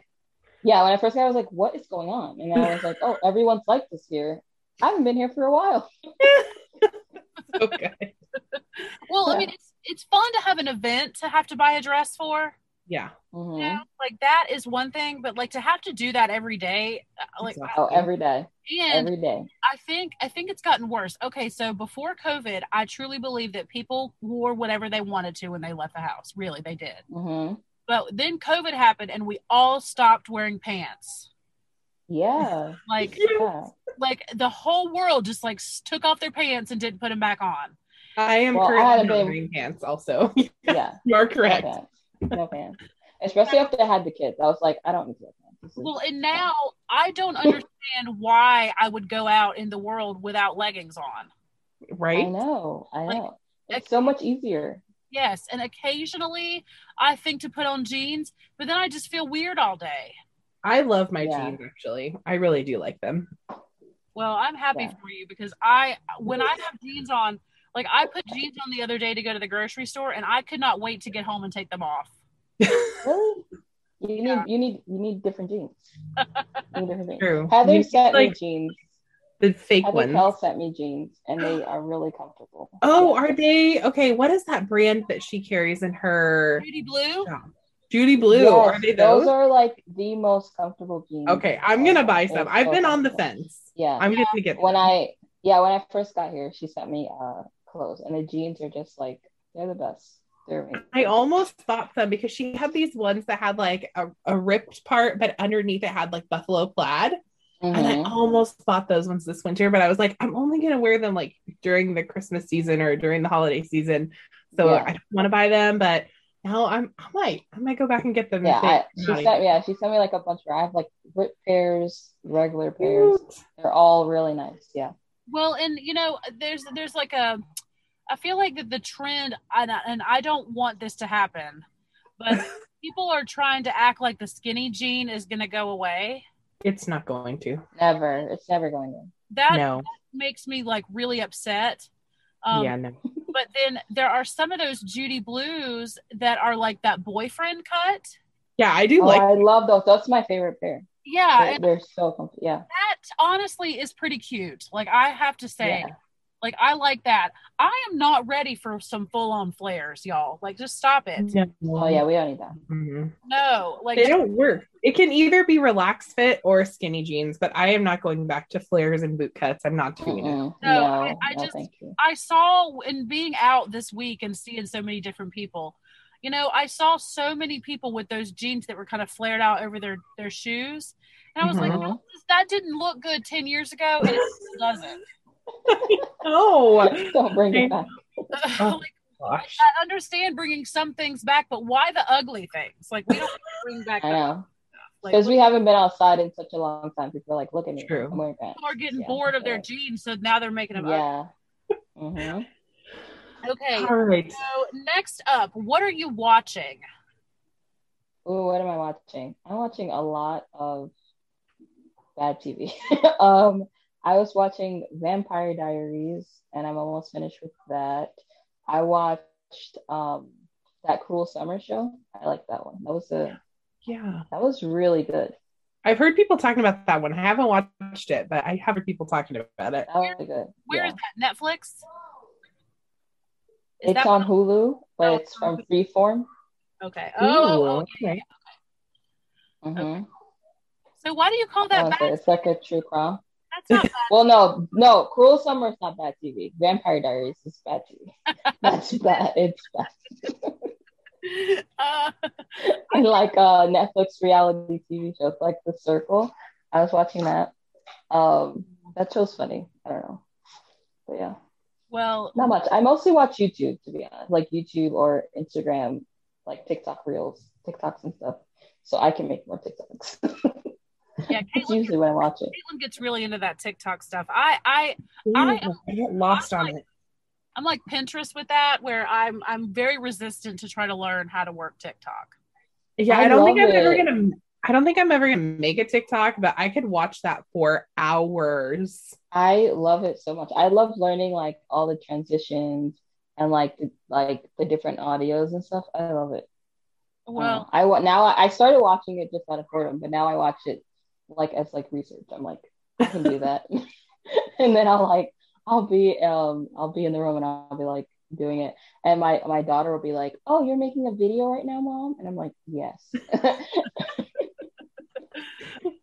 yeah, when I first got, I was like, "What is going on?" And I was like, "Oh, everyone's like this here. I haven't been here for a while."
Okay.
Well, I mean, it's it's fun to have an event to have to buy a dress for.
Yeah.
Mhm.
You know, like that is one thing, but like to have to do that every day, uh, like,
Exactly.
Oh, every day,
and
every day.
I think I think it's gotten worse. Okay, so before COVID, I truly believe that people wore whatever they wanted to when they left the house. Really, they did.
hmm
But then COVID happened, and we all stopped wearing pants.
Yeah,
Like,
yeah.
like the whole world just like took off their pants and didn't put them back on.
I am
Well, I
currently
hadn't been-
wearing pants also.
yeah.
you are
No
correct.
pants. No pants. Especially after I had the kids, I was like, I don't need to wear pants. This is-
Well, and now I don't understand why I would go out in the world without leggings on.
Right?
I know, I
Like,
know. It's so much easier.
Yes, and occasionally I think to put on jeans, but then I just feel weird all day.
I love my
Yeah.
jeans actually. I really do like them.
Well, I'm happy
Yeah.
for you because I when I have jeans on, Like I put jeans on the other day to go to the grocery store, and I could not wait to get home and take them off.
Really? You need
Yeah.
you need you need different jeans. You need different jeans.
True.
Heather
You
sent
like
me jeans.
The fake
Heather
ones.
Kell sent me jeans, and they are really comfortable.
Oh,
Yeah.
are they okay? What is that brand that she carries in her
Beauty blue.
Judy Blue?
Yes,
are they those? those?
are like the most comfortable jeans.
okay, I'm gonna buy some.
so
I've been on the fence.
Yeah.
I'm gonna get
when
them.
I yeah when I first got here, she sent me uh clothes, and the jeans are just like they're the best. They're amazing.
I almost bought them because she had these ones that had like a, a ripped part, but underneath it had like buffalo plaid. And I
Mhm.
almost bought those ones this winter, but I was like, I'm only gonna wear them like during the Christmas season or during the holiday season. So
Yeah.
I don't want to buy them, but now I'm I might I might go back and get them.
Yeah, I, she
not
sent yeah she sent me like a bunch of I have like rip pairs, regular pairs.
Cute.
They're all really nice. Yeah.
Well, and you know, there's there's like a, I feel like that the trend, and I, and I don't want this to happen, but people are trying to act like the skinny jean is going to go away.
It's not going to.
Never. It's never going to.
That
no.
makes me like really upset. Um,
yeah, no.
But then there are some of those Judy blues that are like that boyfriend cut.
Yeah, I do
Oh,
like
I love those. That's my favorite pair.
Yeah,
They're, they're so comfy. Yeah.
that honestly is pretty cute. Like I have to say,
Yeah.
Like I like that. I am not ready for some full on flares, y'all. Like just stop it.
Oh yeah, we don't need that.
Mhm.
No, like
They don't work. It can either be relaxed fit or skinny jeans, but I am not going back to flares and boot cuts. I'm not doing it.
Mm-mm.
No,
No,
I- I
no,
just-
thank you.
I saw in being out this week and seeing so many different people. You know, I saw so many people with those jeans that were kind of flared out over their their shoes, and I was like,
Mhm.
"No, that didn't look good ten years ago, and it doesn't.
Oh
Don't bring it back.
like,
gosh.
I understand bringing some things back, but why the ugly things? Like we don't bring back.
I
the-
know.
Like
Because we havened been outside in such a long time. People are like, look at me.
True.
I'm wearing pants.
people are getting
Yeah,
bored of their
yeah.
jeans, so now they're making them. ugly.
Yeah. hmm
Okay.
All right.
So next up, what are you watching?
Ooh, what am I watching? I'm watching a lot of bad TV. um, I was watching Vampire Diaries, and I'm almost finished with that. I watched um that Cruel Summer show. I like that one. That was a
Yeah.
that was really good.
I've heard people talking about that one. I haven't watched it, but I have heard people talking about it.
That was good.
Where is
Yeah.
that? Netflix. Is
It's
that
on
one-
Hulu, but
Oh,
it's from Freeform.
Okay. Oh,
Ooh, okay.
Mm-hmm.
So why do you call that
Oh,
bad?
it's like a true crime.
That's not bad.
Well, no, no, Cruel Summer is not bad TV. Vampire Diaries is bad TV. That's bad. It's bad.
uh,
and like uh Netflix reality TV shows like The Circle. I was watching that. Um, that show's funny. I don't know, but yeah,
well,
not much. I mostly watch YouTube to be honest, like YouTube or Instagram, like TikTok reels, TikToks and stuff, so I can make more TikToks.
Yeah,
That's
Caitlin,
usually what I watch it.
Caitlin gets really into that TikTok stuff. I, I,
Ooh,
I-
I get lost on it.
I'm like Pinterest with that, where I'm, I'm very resistant to try to learn how to work TikTok.
Yeah,
I
I, don't think I'm ever gonna. I don't think I'm ever gonna make a TikTok, but I could watch that for hours.
I love it so much. I love learning like all the transitions and like the, like the different audios and stuff. I love it.
Well,
Um, I wa- now I I started watching it just out of boredom, but now I watch it like as like research. I'm like, I can do that, and then I'll like I'll be um I'll be in the room and I'll be like doing it, and my my daughter will be like, "Oh, you're making a video right now, mom," and I'm like, "Yes."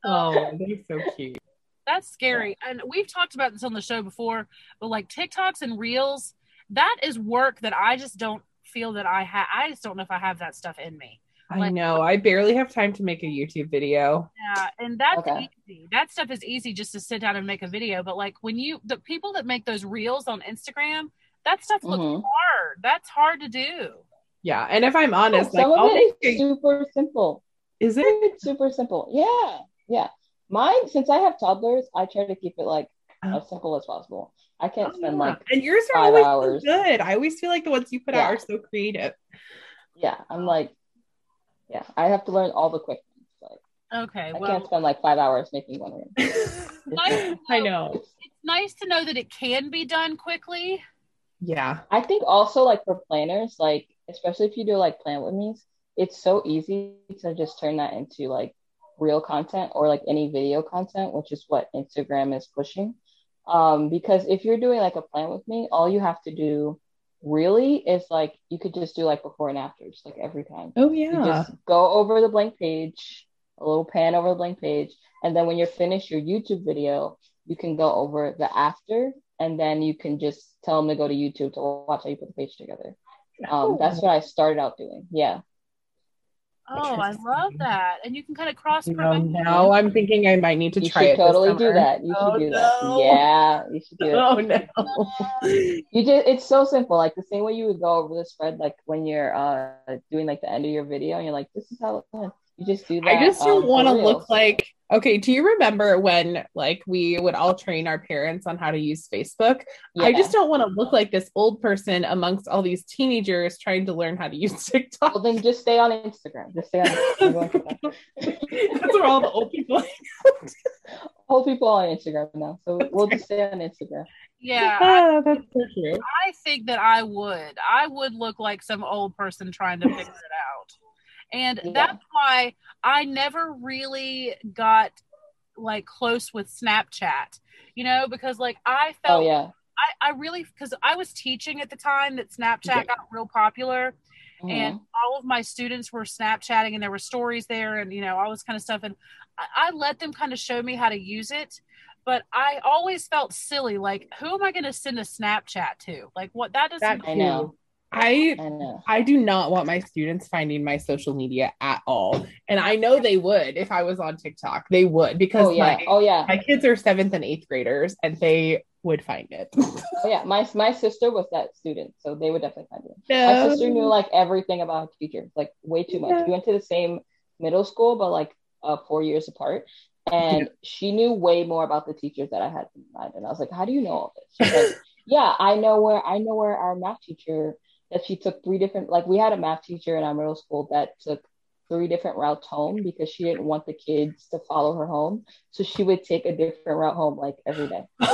Oh, they're so cute.
that's scary. And we've talked about this on the show before, but like TikToks and Reels, that is work that I just don't feel that I have. I just don't know if I have that stuff in me.
I
Like-
know. I barely have time to make a YouTube video.
Yeah, and that's
Okay.
easy. That stuff is easy just to sit down and make a video. But like when you, the people that make those reels on Instagram, that stuff looks
Mhm.
hard. That's hard to do.
Yeah, and if I'm honest, like
Some of
I'll make
is super simple.
is it?
It's super simple. Yeah, yeah. Mine, since I have toddlers, I try to keep it like
Oh.
as simple as possible. I can't
Oh,
spend
yeah.
like
and yours are
five
always so good. I always feel like the ones you put out are so creative.
yeah. I'm like, yeah. I have to learn all the quick things. Like
Okay,
I
well,
can't spend like five hours making one reel.
nice
I
know-
know.
It's nice to know that it can be done quickly.
Yeah.
I think also like for planners, like especially if you do like plan with me, it's so easy to just turn that into like real content or like any video content, which is what Instagram is pushing. Um, because if you're doing like a plan with me, all you have to do really is like you could just do like before and after, just like every time.
Oh
You
yeah.
just go over the blank page, a little pan over the blank page, and then when you're finished your YouTube video, you can go over the after, and then you can just tell them to go to YouTube to watch how you put the page together. Um, that's what I started out doing. Yeah.
Oh, I love that. And you can kind of cross
No,
promote.
now I'm thinking I might need to
You
try
should
it. this
totally do that. You should
Oh,
do
no.
that. Yeah, you should do it.
Oh no.
You just it's so simple. Like the same way you would go over the spread, like when you're uh doing like the end of your video and you're like, this is how it's done. You just do that.
I just don't
um,
want to look like okay, do you remember when like we would all train our parents on how to use Facebook? I just don't want to look like this old person amongst all these teenagers trying to learn how to use TikTok.
well then just stay on Instagram. Just stay on Instagram.
That's where all the old people
Whole people on Instagram now. So we'll just stay on Instagram.
Yeah,
ah, that's so true.
I think that I would. I would look like some old person trying to figure it out. And
Yeah.
that's why I never really got like close with Snapchat, you know, because like I
Oh
felt
yeah.
I, I really because I was teaching at the time that Snapchat
Yeah.
got real popular
Mhm.
and all of my students were Snapchatting and there were stories there and you know all this kind of stuff and I, I let them kind of show me how to use it but I always felt silly like who am I going to send a Snapchat to like what that doesn't
That
I know.
I
I.
I do not want my students finding my social media at all. And I know they would if I was on TikTok. They would because
Oh yeah.
my,
Oh yeah.
my kids are seventh and eighth graders and they would find it.
Oh yeah. My my sister was that student, so they would definitely find it. My sister knew like everything about teachers, like way too much.
Yeah.
We went to the same middle school, but like uh, four years apart. And she knew way more about the teachers that I had in mind. And I was like, How do you know all this? Like, Yeah, I know where I know where our math teacher that she took three different like we had a math teacher in our middle school that took three different routes home because she didn't want the kids to follow her home. So she would take a different route home like every day.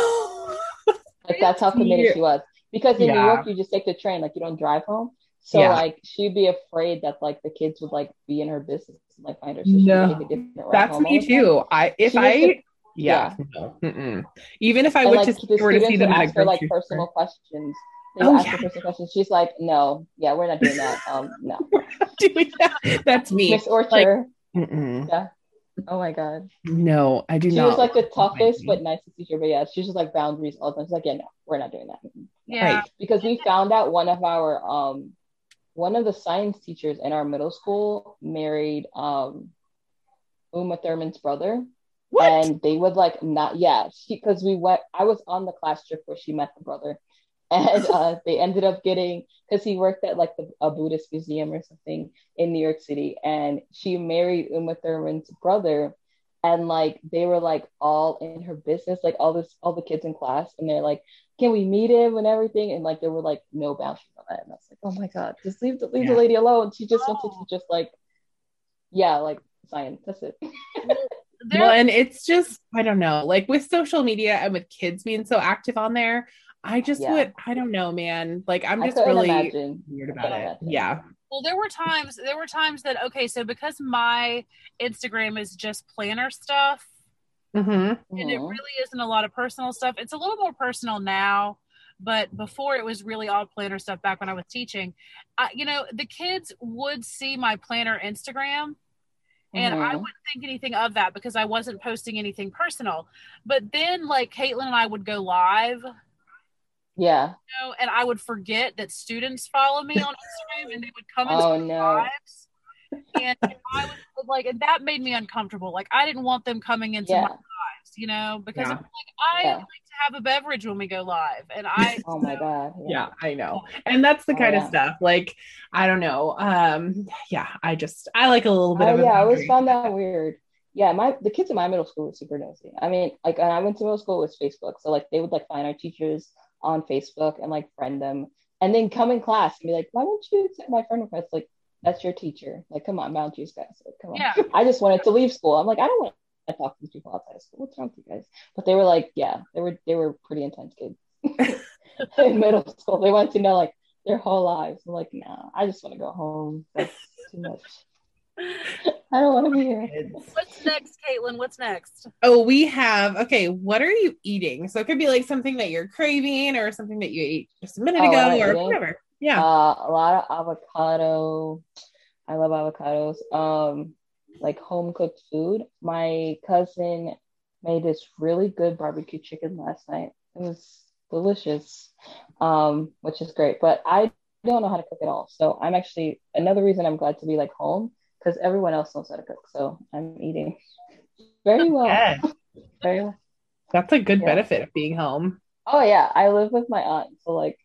Like that's how committed she was. Because in New York, you just take the train, like you don't drive home. So
Yeah.
like she'd be afraid that like the kids would like be in her business and like find her. So
No.
take a different route
That's me
time.
too. I if
She
I
the-
yeah, no, even if I
And
went
like
to
the
to see them at a
ask her like personal questions. They
Oh,
would ask
yeah.
her personal questions. She's like, no, yeah, we're not doing that. Um, no,
doing that. That's me.
Miss Orchard.
Mm-mm.
yeah. Oh my god.
No, I do
She
not.
She was like the
want my
toughest
kids.
but nicest teacher. But yeah, she's just like boundaries all the time. She's like, yeah, no, we're not doing that.
yeah
Right.
because we found out one of our um one of the science teachers in our middle school married um Uma Thurman's brother.
What?
And they would like not yeah, she because we went I was on the class trip where she met the brother. And uh, they ended up getting because he worked at like the, a Buddhist museum or something in New York City, and she married Uma Thurman's brother, and like they were like all in her business, like all this all the kids in class, and they're like, "Can we meet him?" and everything, and like there were like no boundaries on that, and I was like, "Oh my god, just leave the leave
Yeah.
the lady alone. She just wants
Oh.
to just like, yeah, like science. That's it."
well, and it's just I don't know, like with social media and with kids being so active on there, I just
Yeah.
would I don't know, man. Like I'm just really
imagine.
weird about it.
imagine.
Yeah.
well there were times there were times that okay so because my instagram is just planner stuff
Mm-hmm.
and it
Mhm.
really isn't a lot of personal stuff. It's a little more personal now, but before it was really all planner stuff back when I was teaching. I, you know, the kids would see my planner Instagram and I
Mhm.
wouldn't think anything of that because I wasn't posting anything personal. But then like Caitlin and I would go live, you
Yeah.
know, and I would forget that students follow me on Instagram and they would come into
Oh
my
no.
lives. And I was like, and that made me uncomfortable. Like I didn't want them coming into my lives, you know, because
Yeah.
I'm like, I
Yeah.
like to have a beverage when we go live, and I
Oh my god.
Yeah, I know. And that's the
Oh,
kind
yeah.
of stuff. Like, I don't know. Um, yeah, I just I like a little bit
Oh
of
yeah, I always found that weird. Yeah, my the kids in my middle school were super nosy. I mean, like when I went to middle school with Facebook, so like they would like find our teachers on Facebook and like friend them, and then come in class and be like, "Why don't you accept my friend request?" Like that's your teacher. Like, come on, boundaries, guys. Like, come on.
yeah,
I just wanted to leave school. I'm like, I don't want to talk to these people outside of school. What's wrong with you guys? But they were like, yeah, they were they were pretty intense kids. in middle school. They wanted to know like their whole lives. I'm like, nah, I just want to go home. That's too much. I don't want to be here.
What's next, Caitlin? What's next?
Oh, we have okay. What are you eating? So it could be like something that you're craving, or something that you ate just a minute
Oh,
ago,
what
or whatever. Yeah.
Uh, a lot of avocado. I love avocados. Um, like home cooked food. My cousin made this really good barbecue chicken last night. It was delicious, um, which is great. But I don't know how to cook at all. So I'm actually another reason I'm glad to be like home because everyone else knows how to cook. So I'm eating very well.
Yeah.
Very well.
That's a good
Yeah.
benefit of being home.
Oh yeah, I live with my aunt, so like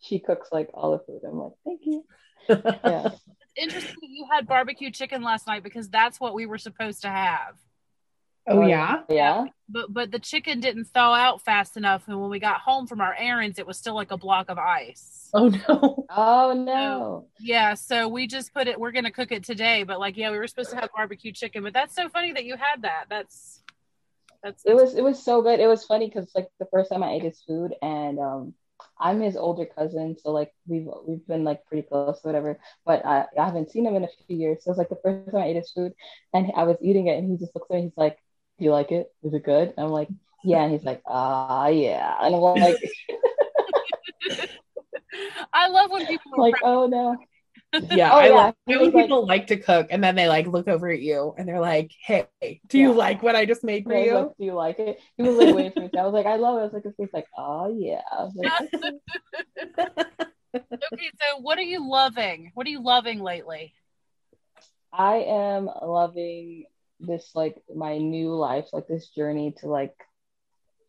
she cooks like all the food. I'm like, thank you. Yeah.
It's interesting you had barbecue chicken last night because that's what we were supposed to have.
Oh yeah.
Yeah.
But but the chicken didn't thaw out fast enough, and when we got home from our errands, it was still like a block of ice.
Oh no.
Oh no.
Yeah, so we just put it. We're gonna cook it today, but like, yeah, we were supposed to have barbecue chicken. But that's so funny that you had that. That's that's
It was it was so good. It was funny because like the first time I ate his food and um I'm his older cousin, so like we've we've been like pretty close, or whatever. But I, I haven't seen him in a few years. So it's like the first time I ate his food and I was eating it and he just looks at me, he's like, Do you like it? Is it good? And I'm like, Yeah, and he's like, ah yeah. And I'm like
I love when people are
like,
proud.
oh no.
Yeah.
Oh,
I
yeah.
love
He
when
was like-
people like to cook and then they like look over at you and they're like, "Hey, do you
Yeah.
like what I just made for you?"
like, Do you like it? He was like waiting for me. to- I was like, I love it. I was like, his face like, oh yeah. Like,
Okay, so what are you loving? What are you loving lately?
I am loving this like my new life, like this journey to like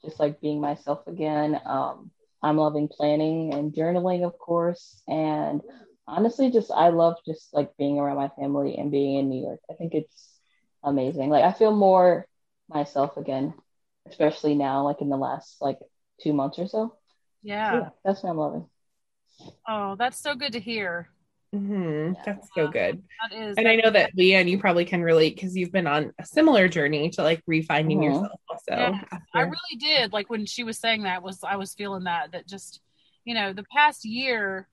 just like being myself again. Um, I'm loving planning and journaling, of course, and honestly, just I love just like being around my family and being in New York. I think it's amazing. Like I feel more myself again, especially now, like in the last like two months or so.
Yeah.
yeah, that's what I'm loving.
Oh, that's so good to hear.
Hmm That's so good.
That is.
And I know that Leanne, you probably can relate because you've been on a similar journey to like refinding
Mhm.
yourself also.
Yeah, I really did. Like when she was saying that was I was feeling that that just you know the past year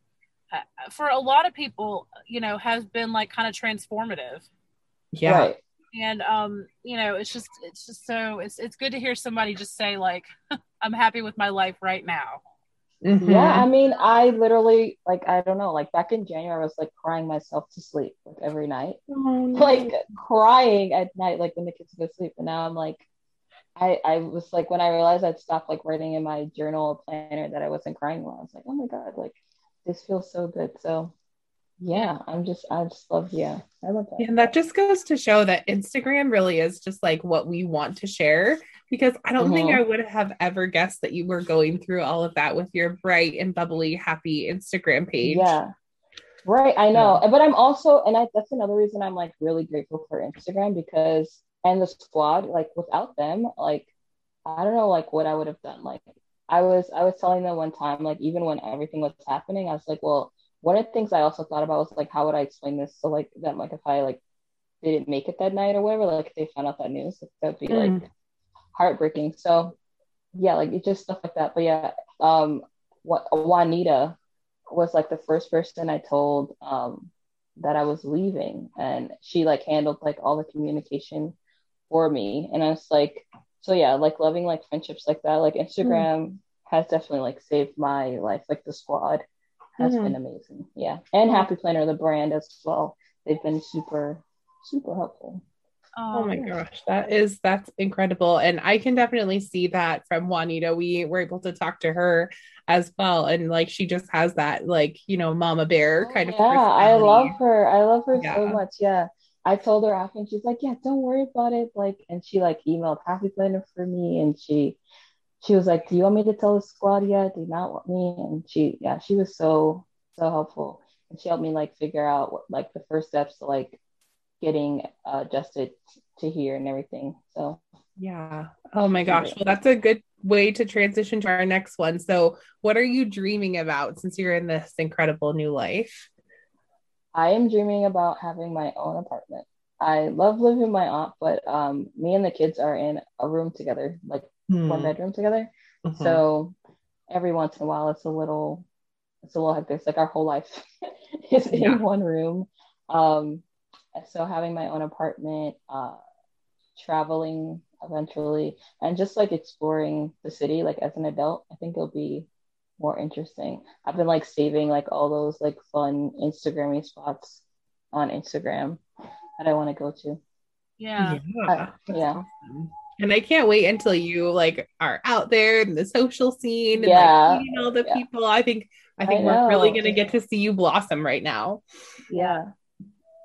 uh, for a lot of people you know has been like kind of transformative
yeah.
Right.
and um you know it's just it's just so it's it's good to hear somebody just say like I'm happy with my life right now.
Mhm.
Yeah, I mean, I literally like I don't know, like back in January, I was like crying myself to sleep like every night,
Oh, no.
like crying at night, like when the kids go to sleep. And now I'm like, I I was like when I realized I'd stopped like writing in my journal or planner that I wasn't crying well. I was like, oh my god, like this feels so good. So yeah, I'm just I just love yeah, I love that.
and that just goes to show that Instagram really is just like what we want to share. Because I don't think
Mhm.
I would have ever guessed that you were going through all of that with your bright and bubbly, happy Instagram page.
Yeah. Right, I know. But I'm also and I that's another reason I'm like really grateful for Instagram because and the squad, like without them, like I don't know like what I would have done. Like I was I was telling them one time, like even when everything was happening, I was like, well, one of the things I also thought about was like how would I explain this so like them like if I like didn't make it that night or whatever, like if they found out that news, like, that'd be
Mm.
like heartbreaking. So yeah, like it's just stuff like that. But yeah, um what Juanita was like the first person I told um that I was leaving and she like handled like all the communication for me. And I was like, so yeah, like loving like friendships like that. Like Instagram has definitely like saved my life. Like the squad has
Mhm.
been amazing. Yeah. And Happy Planner, the brand as well. They've been super, super helpful.
Oh my
um,
gosh, that is that's incredible. And I can definitely see that from Juanita. We were able to talk to her as well. And like she just has that like, you know, mama bear oh, kind of
Oh, yeah, I love her. I love her so much. Yeah. I told her after and she's like, Yeah, don't worry about it. Like and she like emailed Happy Planner for me and she she was like, Do you want me to tell the squad yet? Do you not want me? And she yeah, she was so so helpful. And she helped me like figure out what like the first steps to like getting uh, adjusted to here and everything. So
Yeah. Oh my gosh. Well, that's a good way to transition to our next one. So, what are you dreaming about since you're in this incredible new life?
I am dreaming about having my own apartment. I love living with my aunt, but um, me and the kids are in a room together, like one bedroom together.
Mhm.
So, every once in a while it's a little it's a little hectic. It's like our whole life is
Yeah.
in one room. Um, so having my own apartment, uh, traveling eventually, and just like exploring the city, like as an adult, I think it'll be more interesting. I've been like saving like all those like fun Instagrammy spots on Instagram that I want to go to.
Yeah.
Uh, yeah.
And I can't wait until you like are out there in the social scene and
Yeah.
like meeting all the
Yeah.
people. I think I think
I
we're really gonna get to see you blossom right now.
Yeah.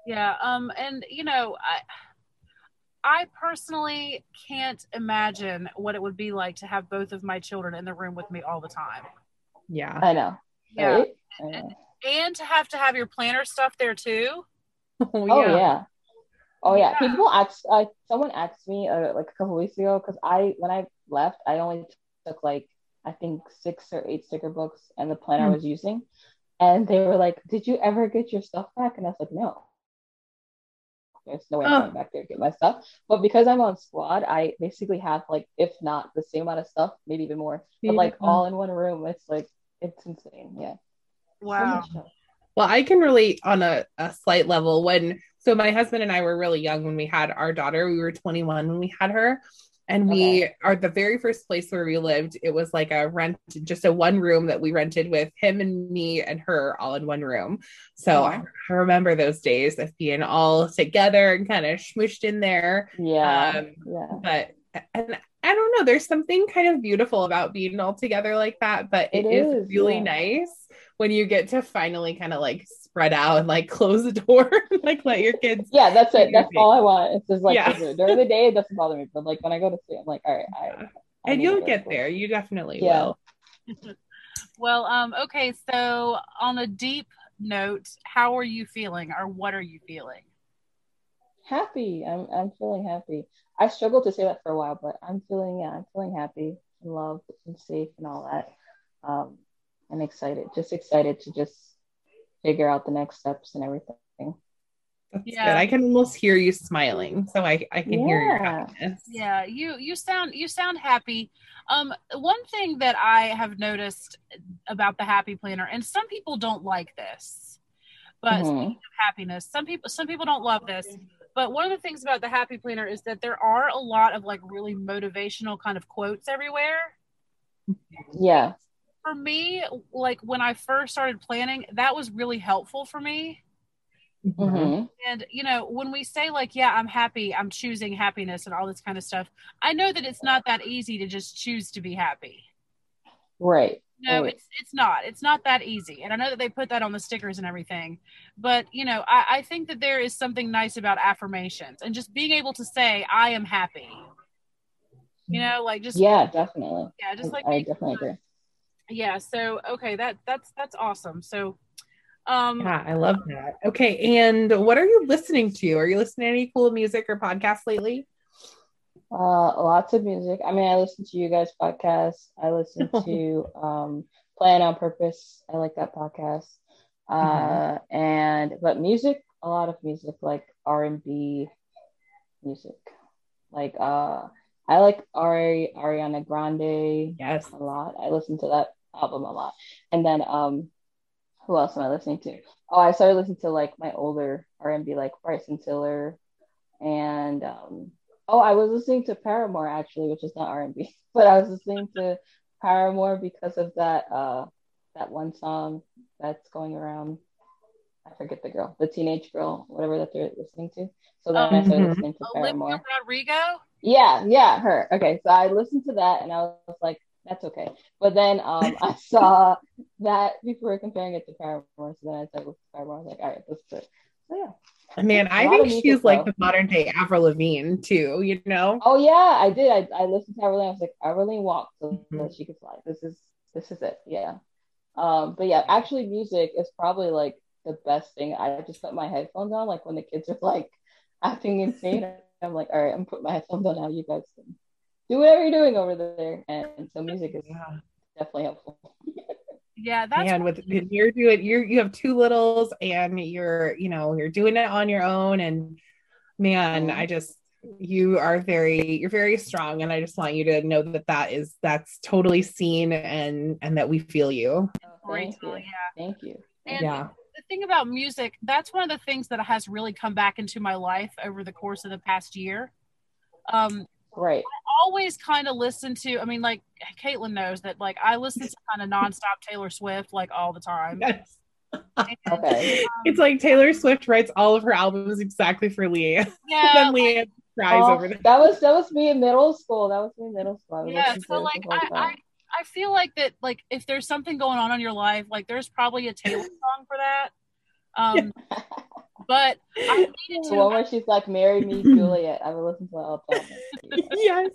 Yeah. Um, and you know, I I personally can't imagine what it would be like to have both of my children in the room with me all the time.
Yeah.
I know.
Yeah.
Right? I know.
And to have to have your planner stuff there too.
Oh,
Oh yeah. Oh yeah.
Yeah.
People asked. Uh, someone asked me uh, like a couple weeks ago because I when I left I only took like I think six or eight sticker books and the planner I
Hmm.
was using, and they were like, "Did you ever get your stuff back?" And I was like, "No." There's no way
Oh.
I'm going back there to get my stuff. But because I'm on squad, I basically have like, if not the same amount of stuff, maybe even more. But like all in one room, it's like it's insane. Yeah.
Wow.
much.
Well, I can relate on a, a slight level when so my husband and I were really young when we had our daughter. We were 21 when we had her. And we are the very first place where we lived. It was like a rent, just a one room that we rented with him and me and her all in one room. So I, I remember those days of being all together and kind of smooshed in there.
Yeah.
Um,
yeah.
but and I don't know, there's something kind of beautiful about being all together like that, but
It
it is,
is,
really
yeah.
nice when you get to finally kind of like spread out and like close the door, and, like let your kids.
Yeah, that's it. That's all I want. It's just like
Yeah.
during the day, it doesn't bother me, but like when I go to sleep, I'm like, all right, I, I
And you'll get
to
there. You definitely
Yeah.
will.
Well, um, okay, so on a deep note, how are you feeling or what are you feeling?
Happy. I'm I'm feeling happy. I struggled to say that for a while, but I'm feeling yeah, I'm feeling happy and loved and safe and all that. Um, and excited, just excited to just figure out the next steps and everything.
That's
Yeah.
good. I can almost hear you smiling, so I I can hear your
Yeah.
happiness.
Yeah, you you sound you sound happy. Um, one thing that I have noticed about the happy planner, and some people don't like this, but
Mhm.
speaking of happiness, some people some people don't love this. But one of the things about the happy planner is that there are a lot of like really motivational kind of quotes everywhere.
Yeah.
For me, like when I first started planning, that was really helpful for me.
Mm-hmm.
hmm
And you know, when we say like, yeah, I'm happy, I'm choosing happiness and all this kind of stuff, I know that it's not that easy to just choose to be happy.
Right.
No,
Right.
it's it's not. It's not that easy. And I know that they put that on the stickers and everything. But you know, I, I think that there is something nice about affirmations and just being able to say, I am happy. You know, like just
Yeah, definitely.
yeah, just like
I
being-
definitely agree.
Yeah. So okay, that that's that's awesome. So um
Yeah, I love that. Okay, and what are you listening to? Are you listening to any cool music or podcasts lately?
Uh, lots of music. I mean, I listen to you guys' podcast. I listen to um, Plan on Purpose. I like that podcast. Uh, and but music, a lot of music, like R and B music. Like uh, I like Ari Ariana Grande
Yes.
a lot. I listen to that album a lot. And then um, who else am I listening to? Oh, I started listening to like my older R and B, like Bryson Tiller, and um, oh, I was listening to Paramore actually, which is not R and B, but I was listening to Paramore because of that uh that one song that's going around. I forget the girl, the teenage girl, whatever that they're listening to. So then I started
Mhm.
listening to Paramore.
Rodrigo.
Yeah, yeah, her. Okay, so I listened to that and I was like, that's okay. But then um, I saw that people were comparing it to Paramore, so then I said, to Paramore. I was like, all right, let's do it. So yeah.
Man, I think she's like
though.
the modern day Avril Lavigne too, you know?
Oh yeah, I did. I, I listened to Avril Lavigne. I was like, Avril Lavigne walked so
Mhm.
that she could fly. This is this is it. Yeah. Um, but yeah, actually, music is probably like the best thing. I just put my headphones on, like when the kids are like acting insane. I'm like, all right, I'm putting my headphones on now. You guys can do whatever you're doing over there. And so music is
Yeah.
definitely helpful.
Yeah, that's
and with when you're doing you're you have two littles and you're, you know, you're doing it on your own and man. I just you are very you're very strong and i just want you to know that that is that's totally seen and and that we feel you
Oh, thank you.
Yeah.
Thank you.
And
yeah
the thing about music, that's one of the things that has really come back into my life over the course of the past year. Um,
Right.
Always kind of listen to, I mean, like Caitlin knows that, like, I listen to kind of nonstop Taylor Swift, like, all the time.
yes.
And,
Okay.
um,
it's like taylor swift writes all of her albums exactly for leanne
yeah,
then leanne cries
Oh,
over them
that was that was me in middle school. That was me in middle school. I
yeah so like I, I i feel like that like if there's something going on in your life like there's probably a taylor song for that um but i needed
the one where she's like, "Marry me, Juliet." I would listen to that all the time.
yes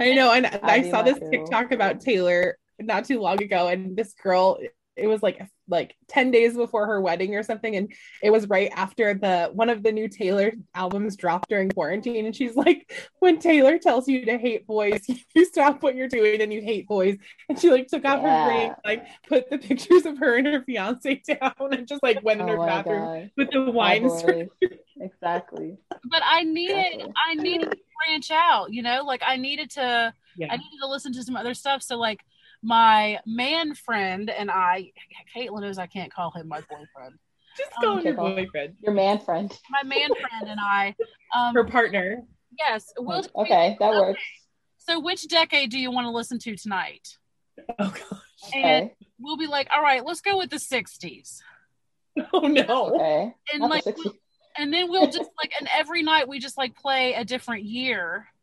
i know and i
be
saw this
girl.
tiktok about taylor not too long ago and this girl it was like like 10 days before her wedding or something and it was right after the one of the new taylor albums dropped during quarantine and she's like when taylor tells you to hate boys you stop what you're doing and you hate boys and she like took off
Yeah.
her ring like put the pictures of her and her fiance down and just like went in
Oh
her bathroom
god.
with the wine and.
Exactly.
but i needed
Exactly.
i needed to branch out you know like i needed to
yeah
I needed to listen to some other stuff. So like my man friend and I, Caitlin knows I can't call him my boyfriend.
just
Um,
go your boyfriend
Your man friend.
My man friend and I, um,
her partner
yes, we'll just-
Okay, that works.
So which decade do you want to listen to tonight?
oh god
And
Okay.
we'll be like, all right, let's go with the '60s,
oh no
Okay.
and
Not the
like,
60s.
we'll- and then we'll just like, and every night we just like play a different year.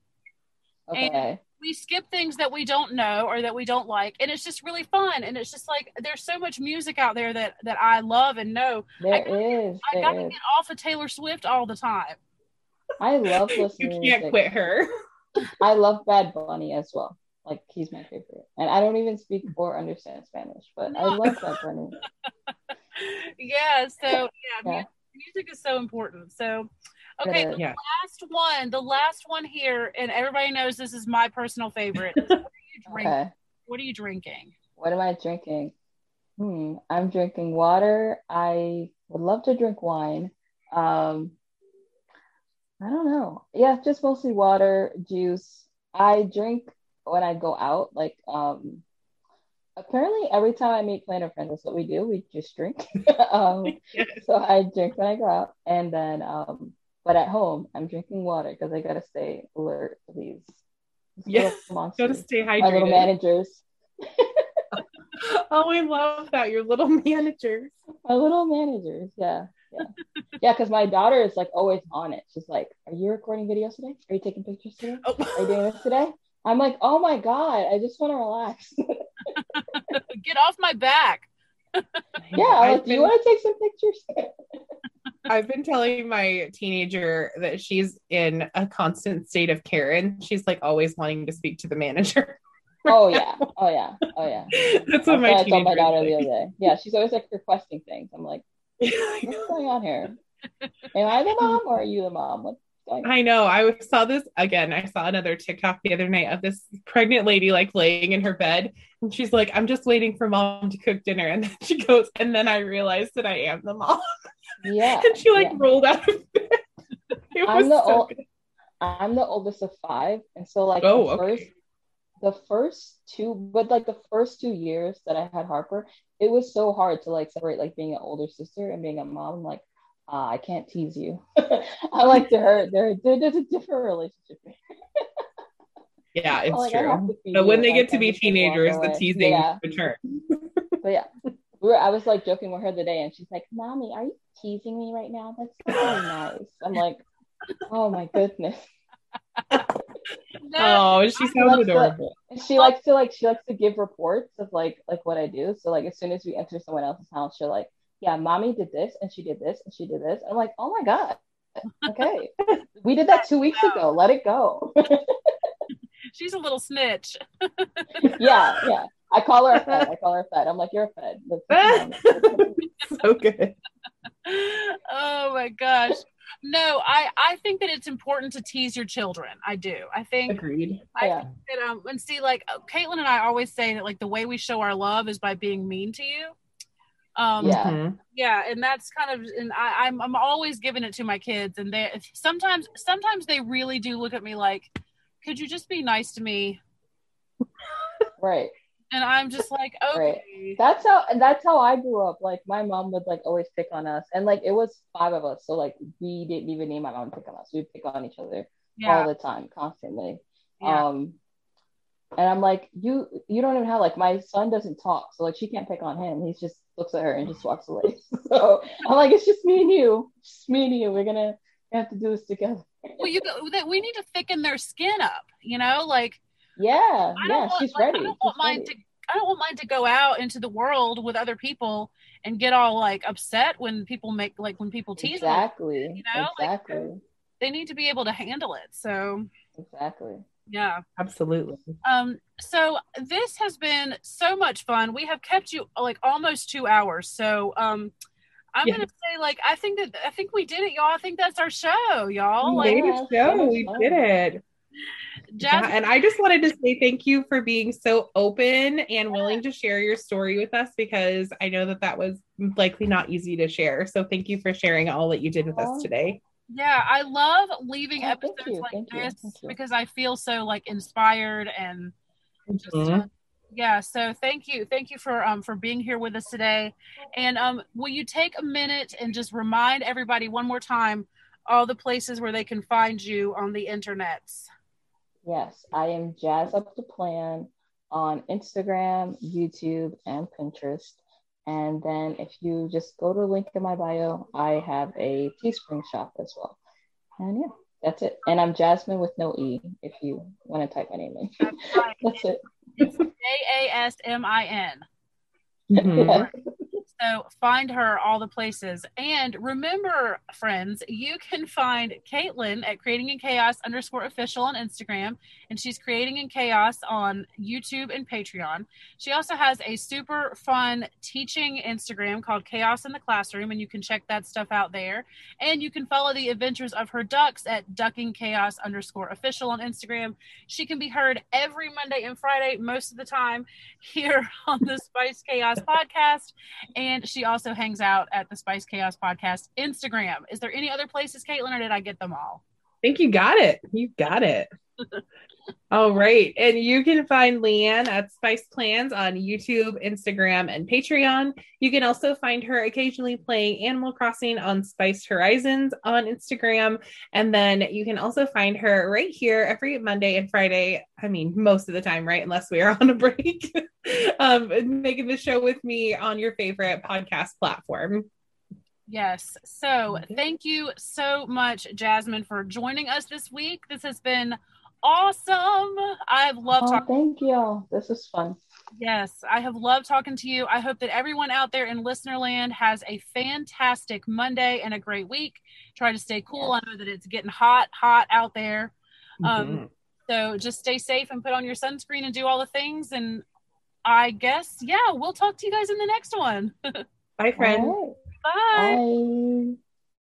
Okay.
We skip things that we don't know or that we don't like and it's just really fun and it's just like there's so much music out there that that i love and know
There
I gotta
is.
i gotta
There is.
get off of taylor swift all the time
I love
you
listening to
can't
music.
quit her
I love Bad Bunny as well. Like he's my favorite. And I don't even speak or understand Spanish, but I love Bad Bunny.
yeah so yeah,
Yeah.
mu- music is so important so
It
okay the
Yeah.
last one the last one here and everybody knows this is my personal favorite what are you drinking
Okay.
what are you drinking
What am I drinking? Hmm. I'm drinking water. I would love to drink wine. Um I don't know. Yeah, just mostly water, juice. I drink when I go out. Like um apparently every time I meet planner friends, that's what we do. We just drink. um
Yes.
so I drink when I go out, and then um, but at home I'm drinking water because I gotta stay alert to these.
Yeah, Gotta stay
My little
hydrated.
managers,
Oh, I love that. Your little managers.
my little managers. Yeah, yeah, yeah. Because my daughter is like always on it. She's like, "Are you recording videos today? Are you taking pictures today? Oh. Are you
Oh.
doing this today?" I'm like, "Oh my god, I just want to relax."
get off my back
yeah, like, do you want to take some pictures?
I've been telling my teenager that she's in a constant state of Karen. She's like always wanting to speak to the manager.
oh yeah, oh yeah, oh yeah.
That's what my
I told my daughter the other day. Yeah, she's always like requesting things. I'm like, what's going on here? Am I the mom or are you the mom? What's?
I know. I saw this again. I saw another TikTok the other night of this pregnant lady like laying in her bed, and she's like, "I'm just waiting for mom to cook dinner." And then she goes, and then I realized that I am the mom,
Yeah.
and she like
yeah.
rolled out of bed. It
I'm
was
the
so.
I'm the oldest of five, and so like
Oh,
the
okay.
first, the first two, but like the first two years that I had Harper, it was so hard to like separate like being an older sister and being a mom. Like, ah, I can't tease you. I like to hurt. There, there, there's a different relationship.
Yeah, it's
Like,
true. But when they get to be
just gonna walk
teenagers, the teasing
Yeah,
returns.
but yeah, we were. I was like joking with her the day, and she's like, "Mommy, are you teasing me right now? That's so nice." I'm like, "Oh my goodness."
no,
Oh, she sounds adorable.
And she likes to like she likes to give reports of like like what I do. So like as soon as we enter someone else's house, she'll like, yeah, mommy did this and she did this and she did this. I'm like, oh my god, okay, we did that two weeks ago. Let it go.
she's a little snitch
yeah, yeah. I call her a fed. I call her a fed. I'm like, you're a fed. That's-
so good.
oh my gosh no i i think that it's important to tease your children i do i think
Agreed.
i
Yeah.
think that um and see like caitlin and i always say that like the way we show our love is by being mean to you Um,
Yeah.
Mhm.
yeah and that's kind of and I, I'm I'm always giving it to my kids and they sometimes sometimes they really do look at me like could you just be nice to me
Right.
and I'm just like
Right.
okay
That's how that's how I grew up. Like my mom would like always pick on us. And like it was five of us. So like we didn't even need my mom to pick on us. We'd pick on each other
yeah
all the time, constantly.
yeah
Um and I'm like, you you don't even have like my son doesn't talk, so like she can't pick on him. He just looks at her and just walks away. So I'm like, it's just me and you. Just me and you. We're gonna have to do this together.
well you that we need to thicken their skin up you know like
Yeah, yeah,
want,
she's
like,
ready.
I don't want
She's
mine
ready.
to I don't want mine to go out into the world with other people and get all like upset when people make like when people tease them.
Exactly.
you know, like-
exactly.
They need to be able to handle it. So
exactly.
Yeah.
Absolutely.
Um, so this has been so much fun. We have kept you like almost two hours. So um I'm
Yeah.
gonna say like I think that I think we did it, y'all. I think that's our show, y'all.
we
Like
made a show.
so
We
fun.
did it. Yeah, and I just wanted to say thank you for being so open and willing to share your story with us because I know that that was likely not easy to share. So thank you for sharing all that you did with us today.
Yeah, I love leaving
Oh, thank
episodes
you,
like
thank
this
you.
because I feel so like inspired and just
Mhm.
uh, yeah so thank you thank you for um for being here with us today and um will you take a minute and just remind everybody one more time all the places where they can find you on the internets
Yes, I am Jazz Up the Plan on Instagram, YouTube, and Pinterest. And then if you just go to the link in my bio, I have a Teespring shop as well. And yeah, that's it. And I'm Jasmine with no E if you want to type my name in.
that's right
that's it.
j-a-s-m-i-n
Mhm.
Yeah.
So find her all the places. And remember, friends, you can find Caitlin at Creating in Chaos underscore official on Instagram. And she's Creating in Chaos on YouTube and Patreon. She also has a super fun teaching Instagram called Chaos in the Classroom. And you can check that stuff out there. And you can follow the adventures of her ducks at Ducking Chaos underscore official on Instagram. She can be heard every Monday and Friday, most of the time, here on the Spice Chaos podcast. And she also hangs out at the Spice Chaos podcast Instagram. Is there any other places, Caitlin, or did I get them all?
I think you got it. You got it. All right. And you can find Leanne at Spice Plans on YouTube, Instagram, and Patreon. You can also find her occasionally playing Animal Crossing on Spiced Horizons on Instagram. And then you can also find her right here every Monday and Friday. I mean, most of the time, right? Unless we are on a break, um, making the show with me on your favorite podcast platform.
Yes. So thank you so much, Jasmine, for joining us this week. This has been awesome. I've loved
Oh,
talking.
thank you. This is fun.
Yes, I have loved talking to you. I hope that everyone out there in listener land has a fantastic Monday and a great week. Try to stay cool. I know that it's getting hot, hot out there. Um,
Mhm.
So just stay safe and put on your sunscreen and do all the things. And I guess, yeah, we'll talk to you guys in the next one.
Bye, friends.
All
Bye.
Bye.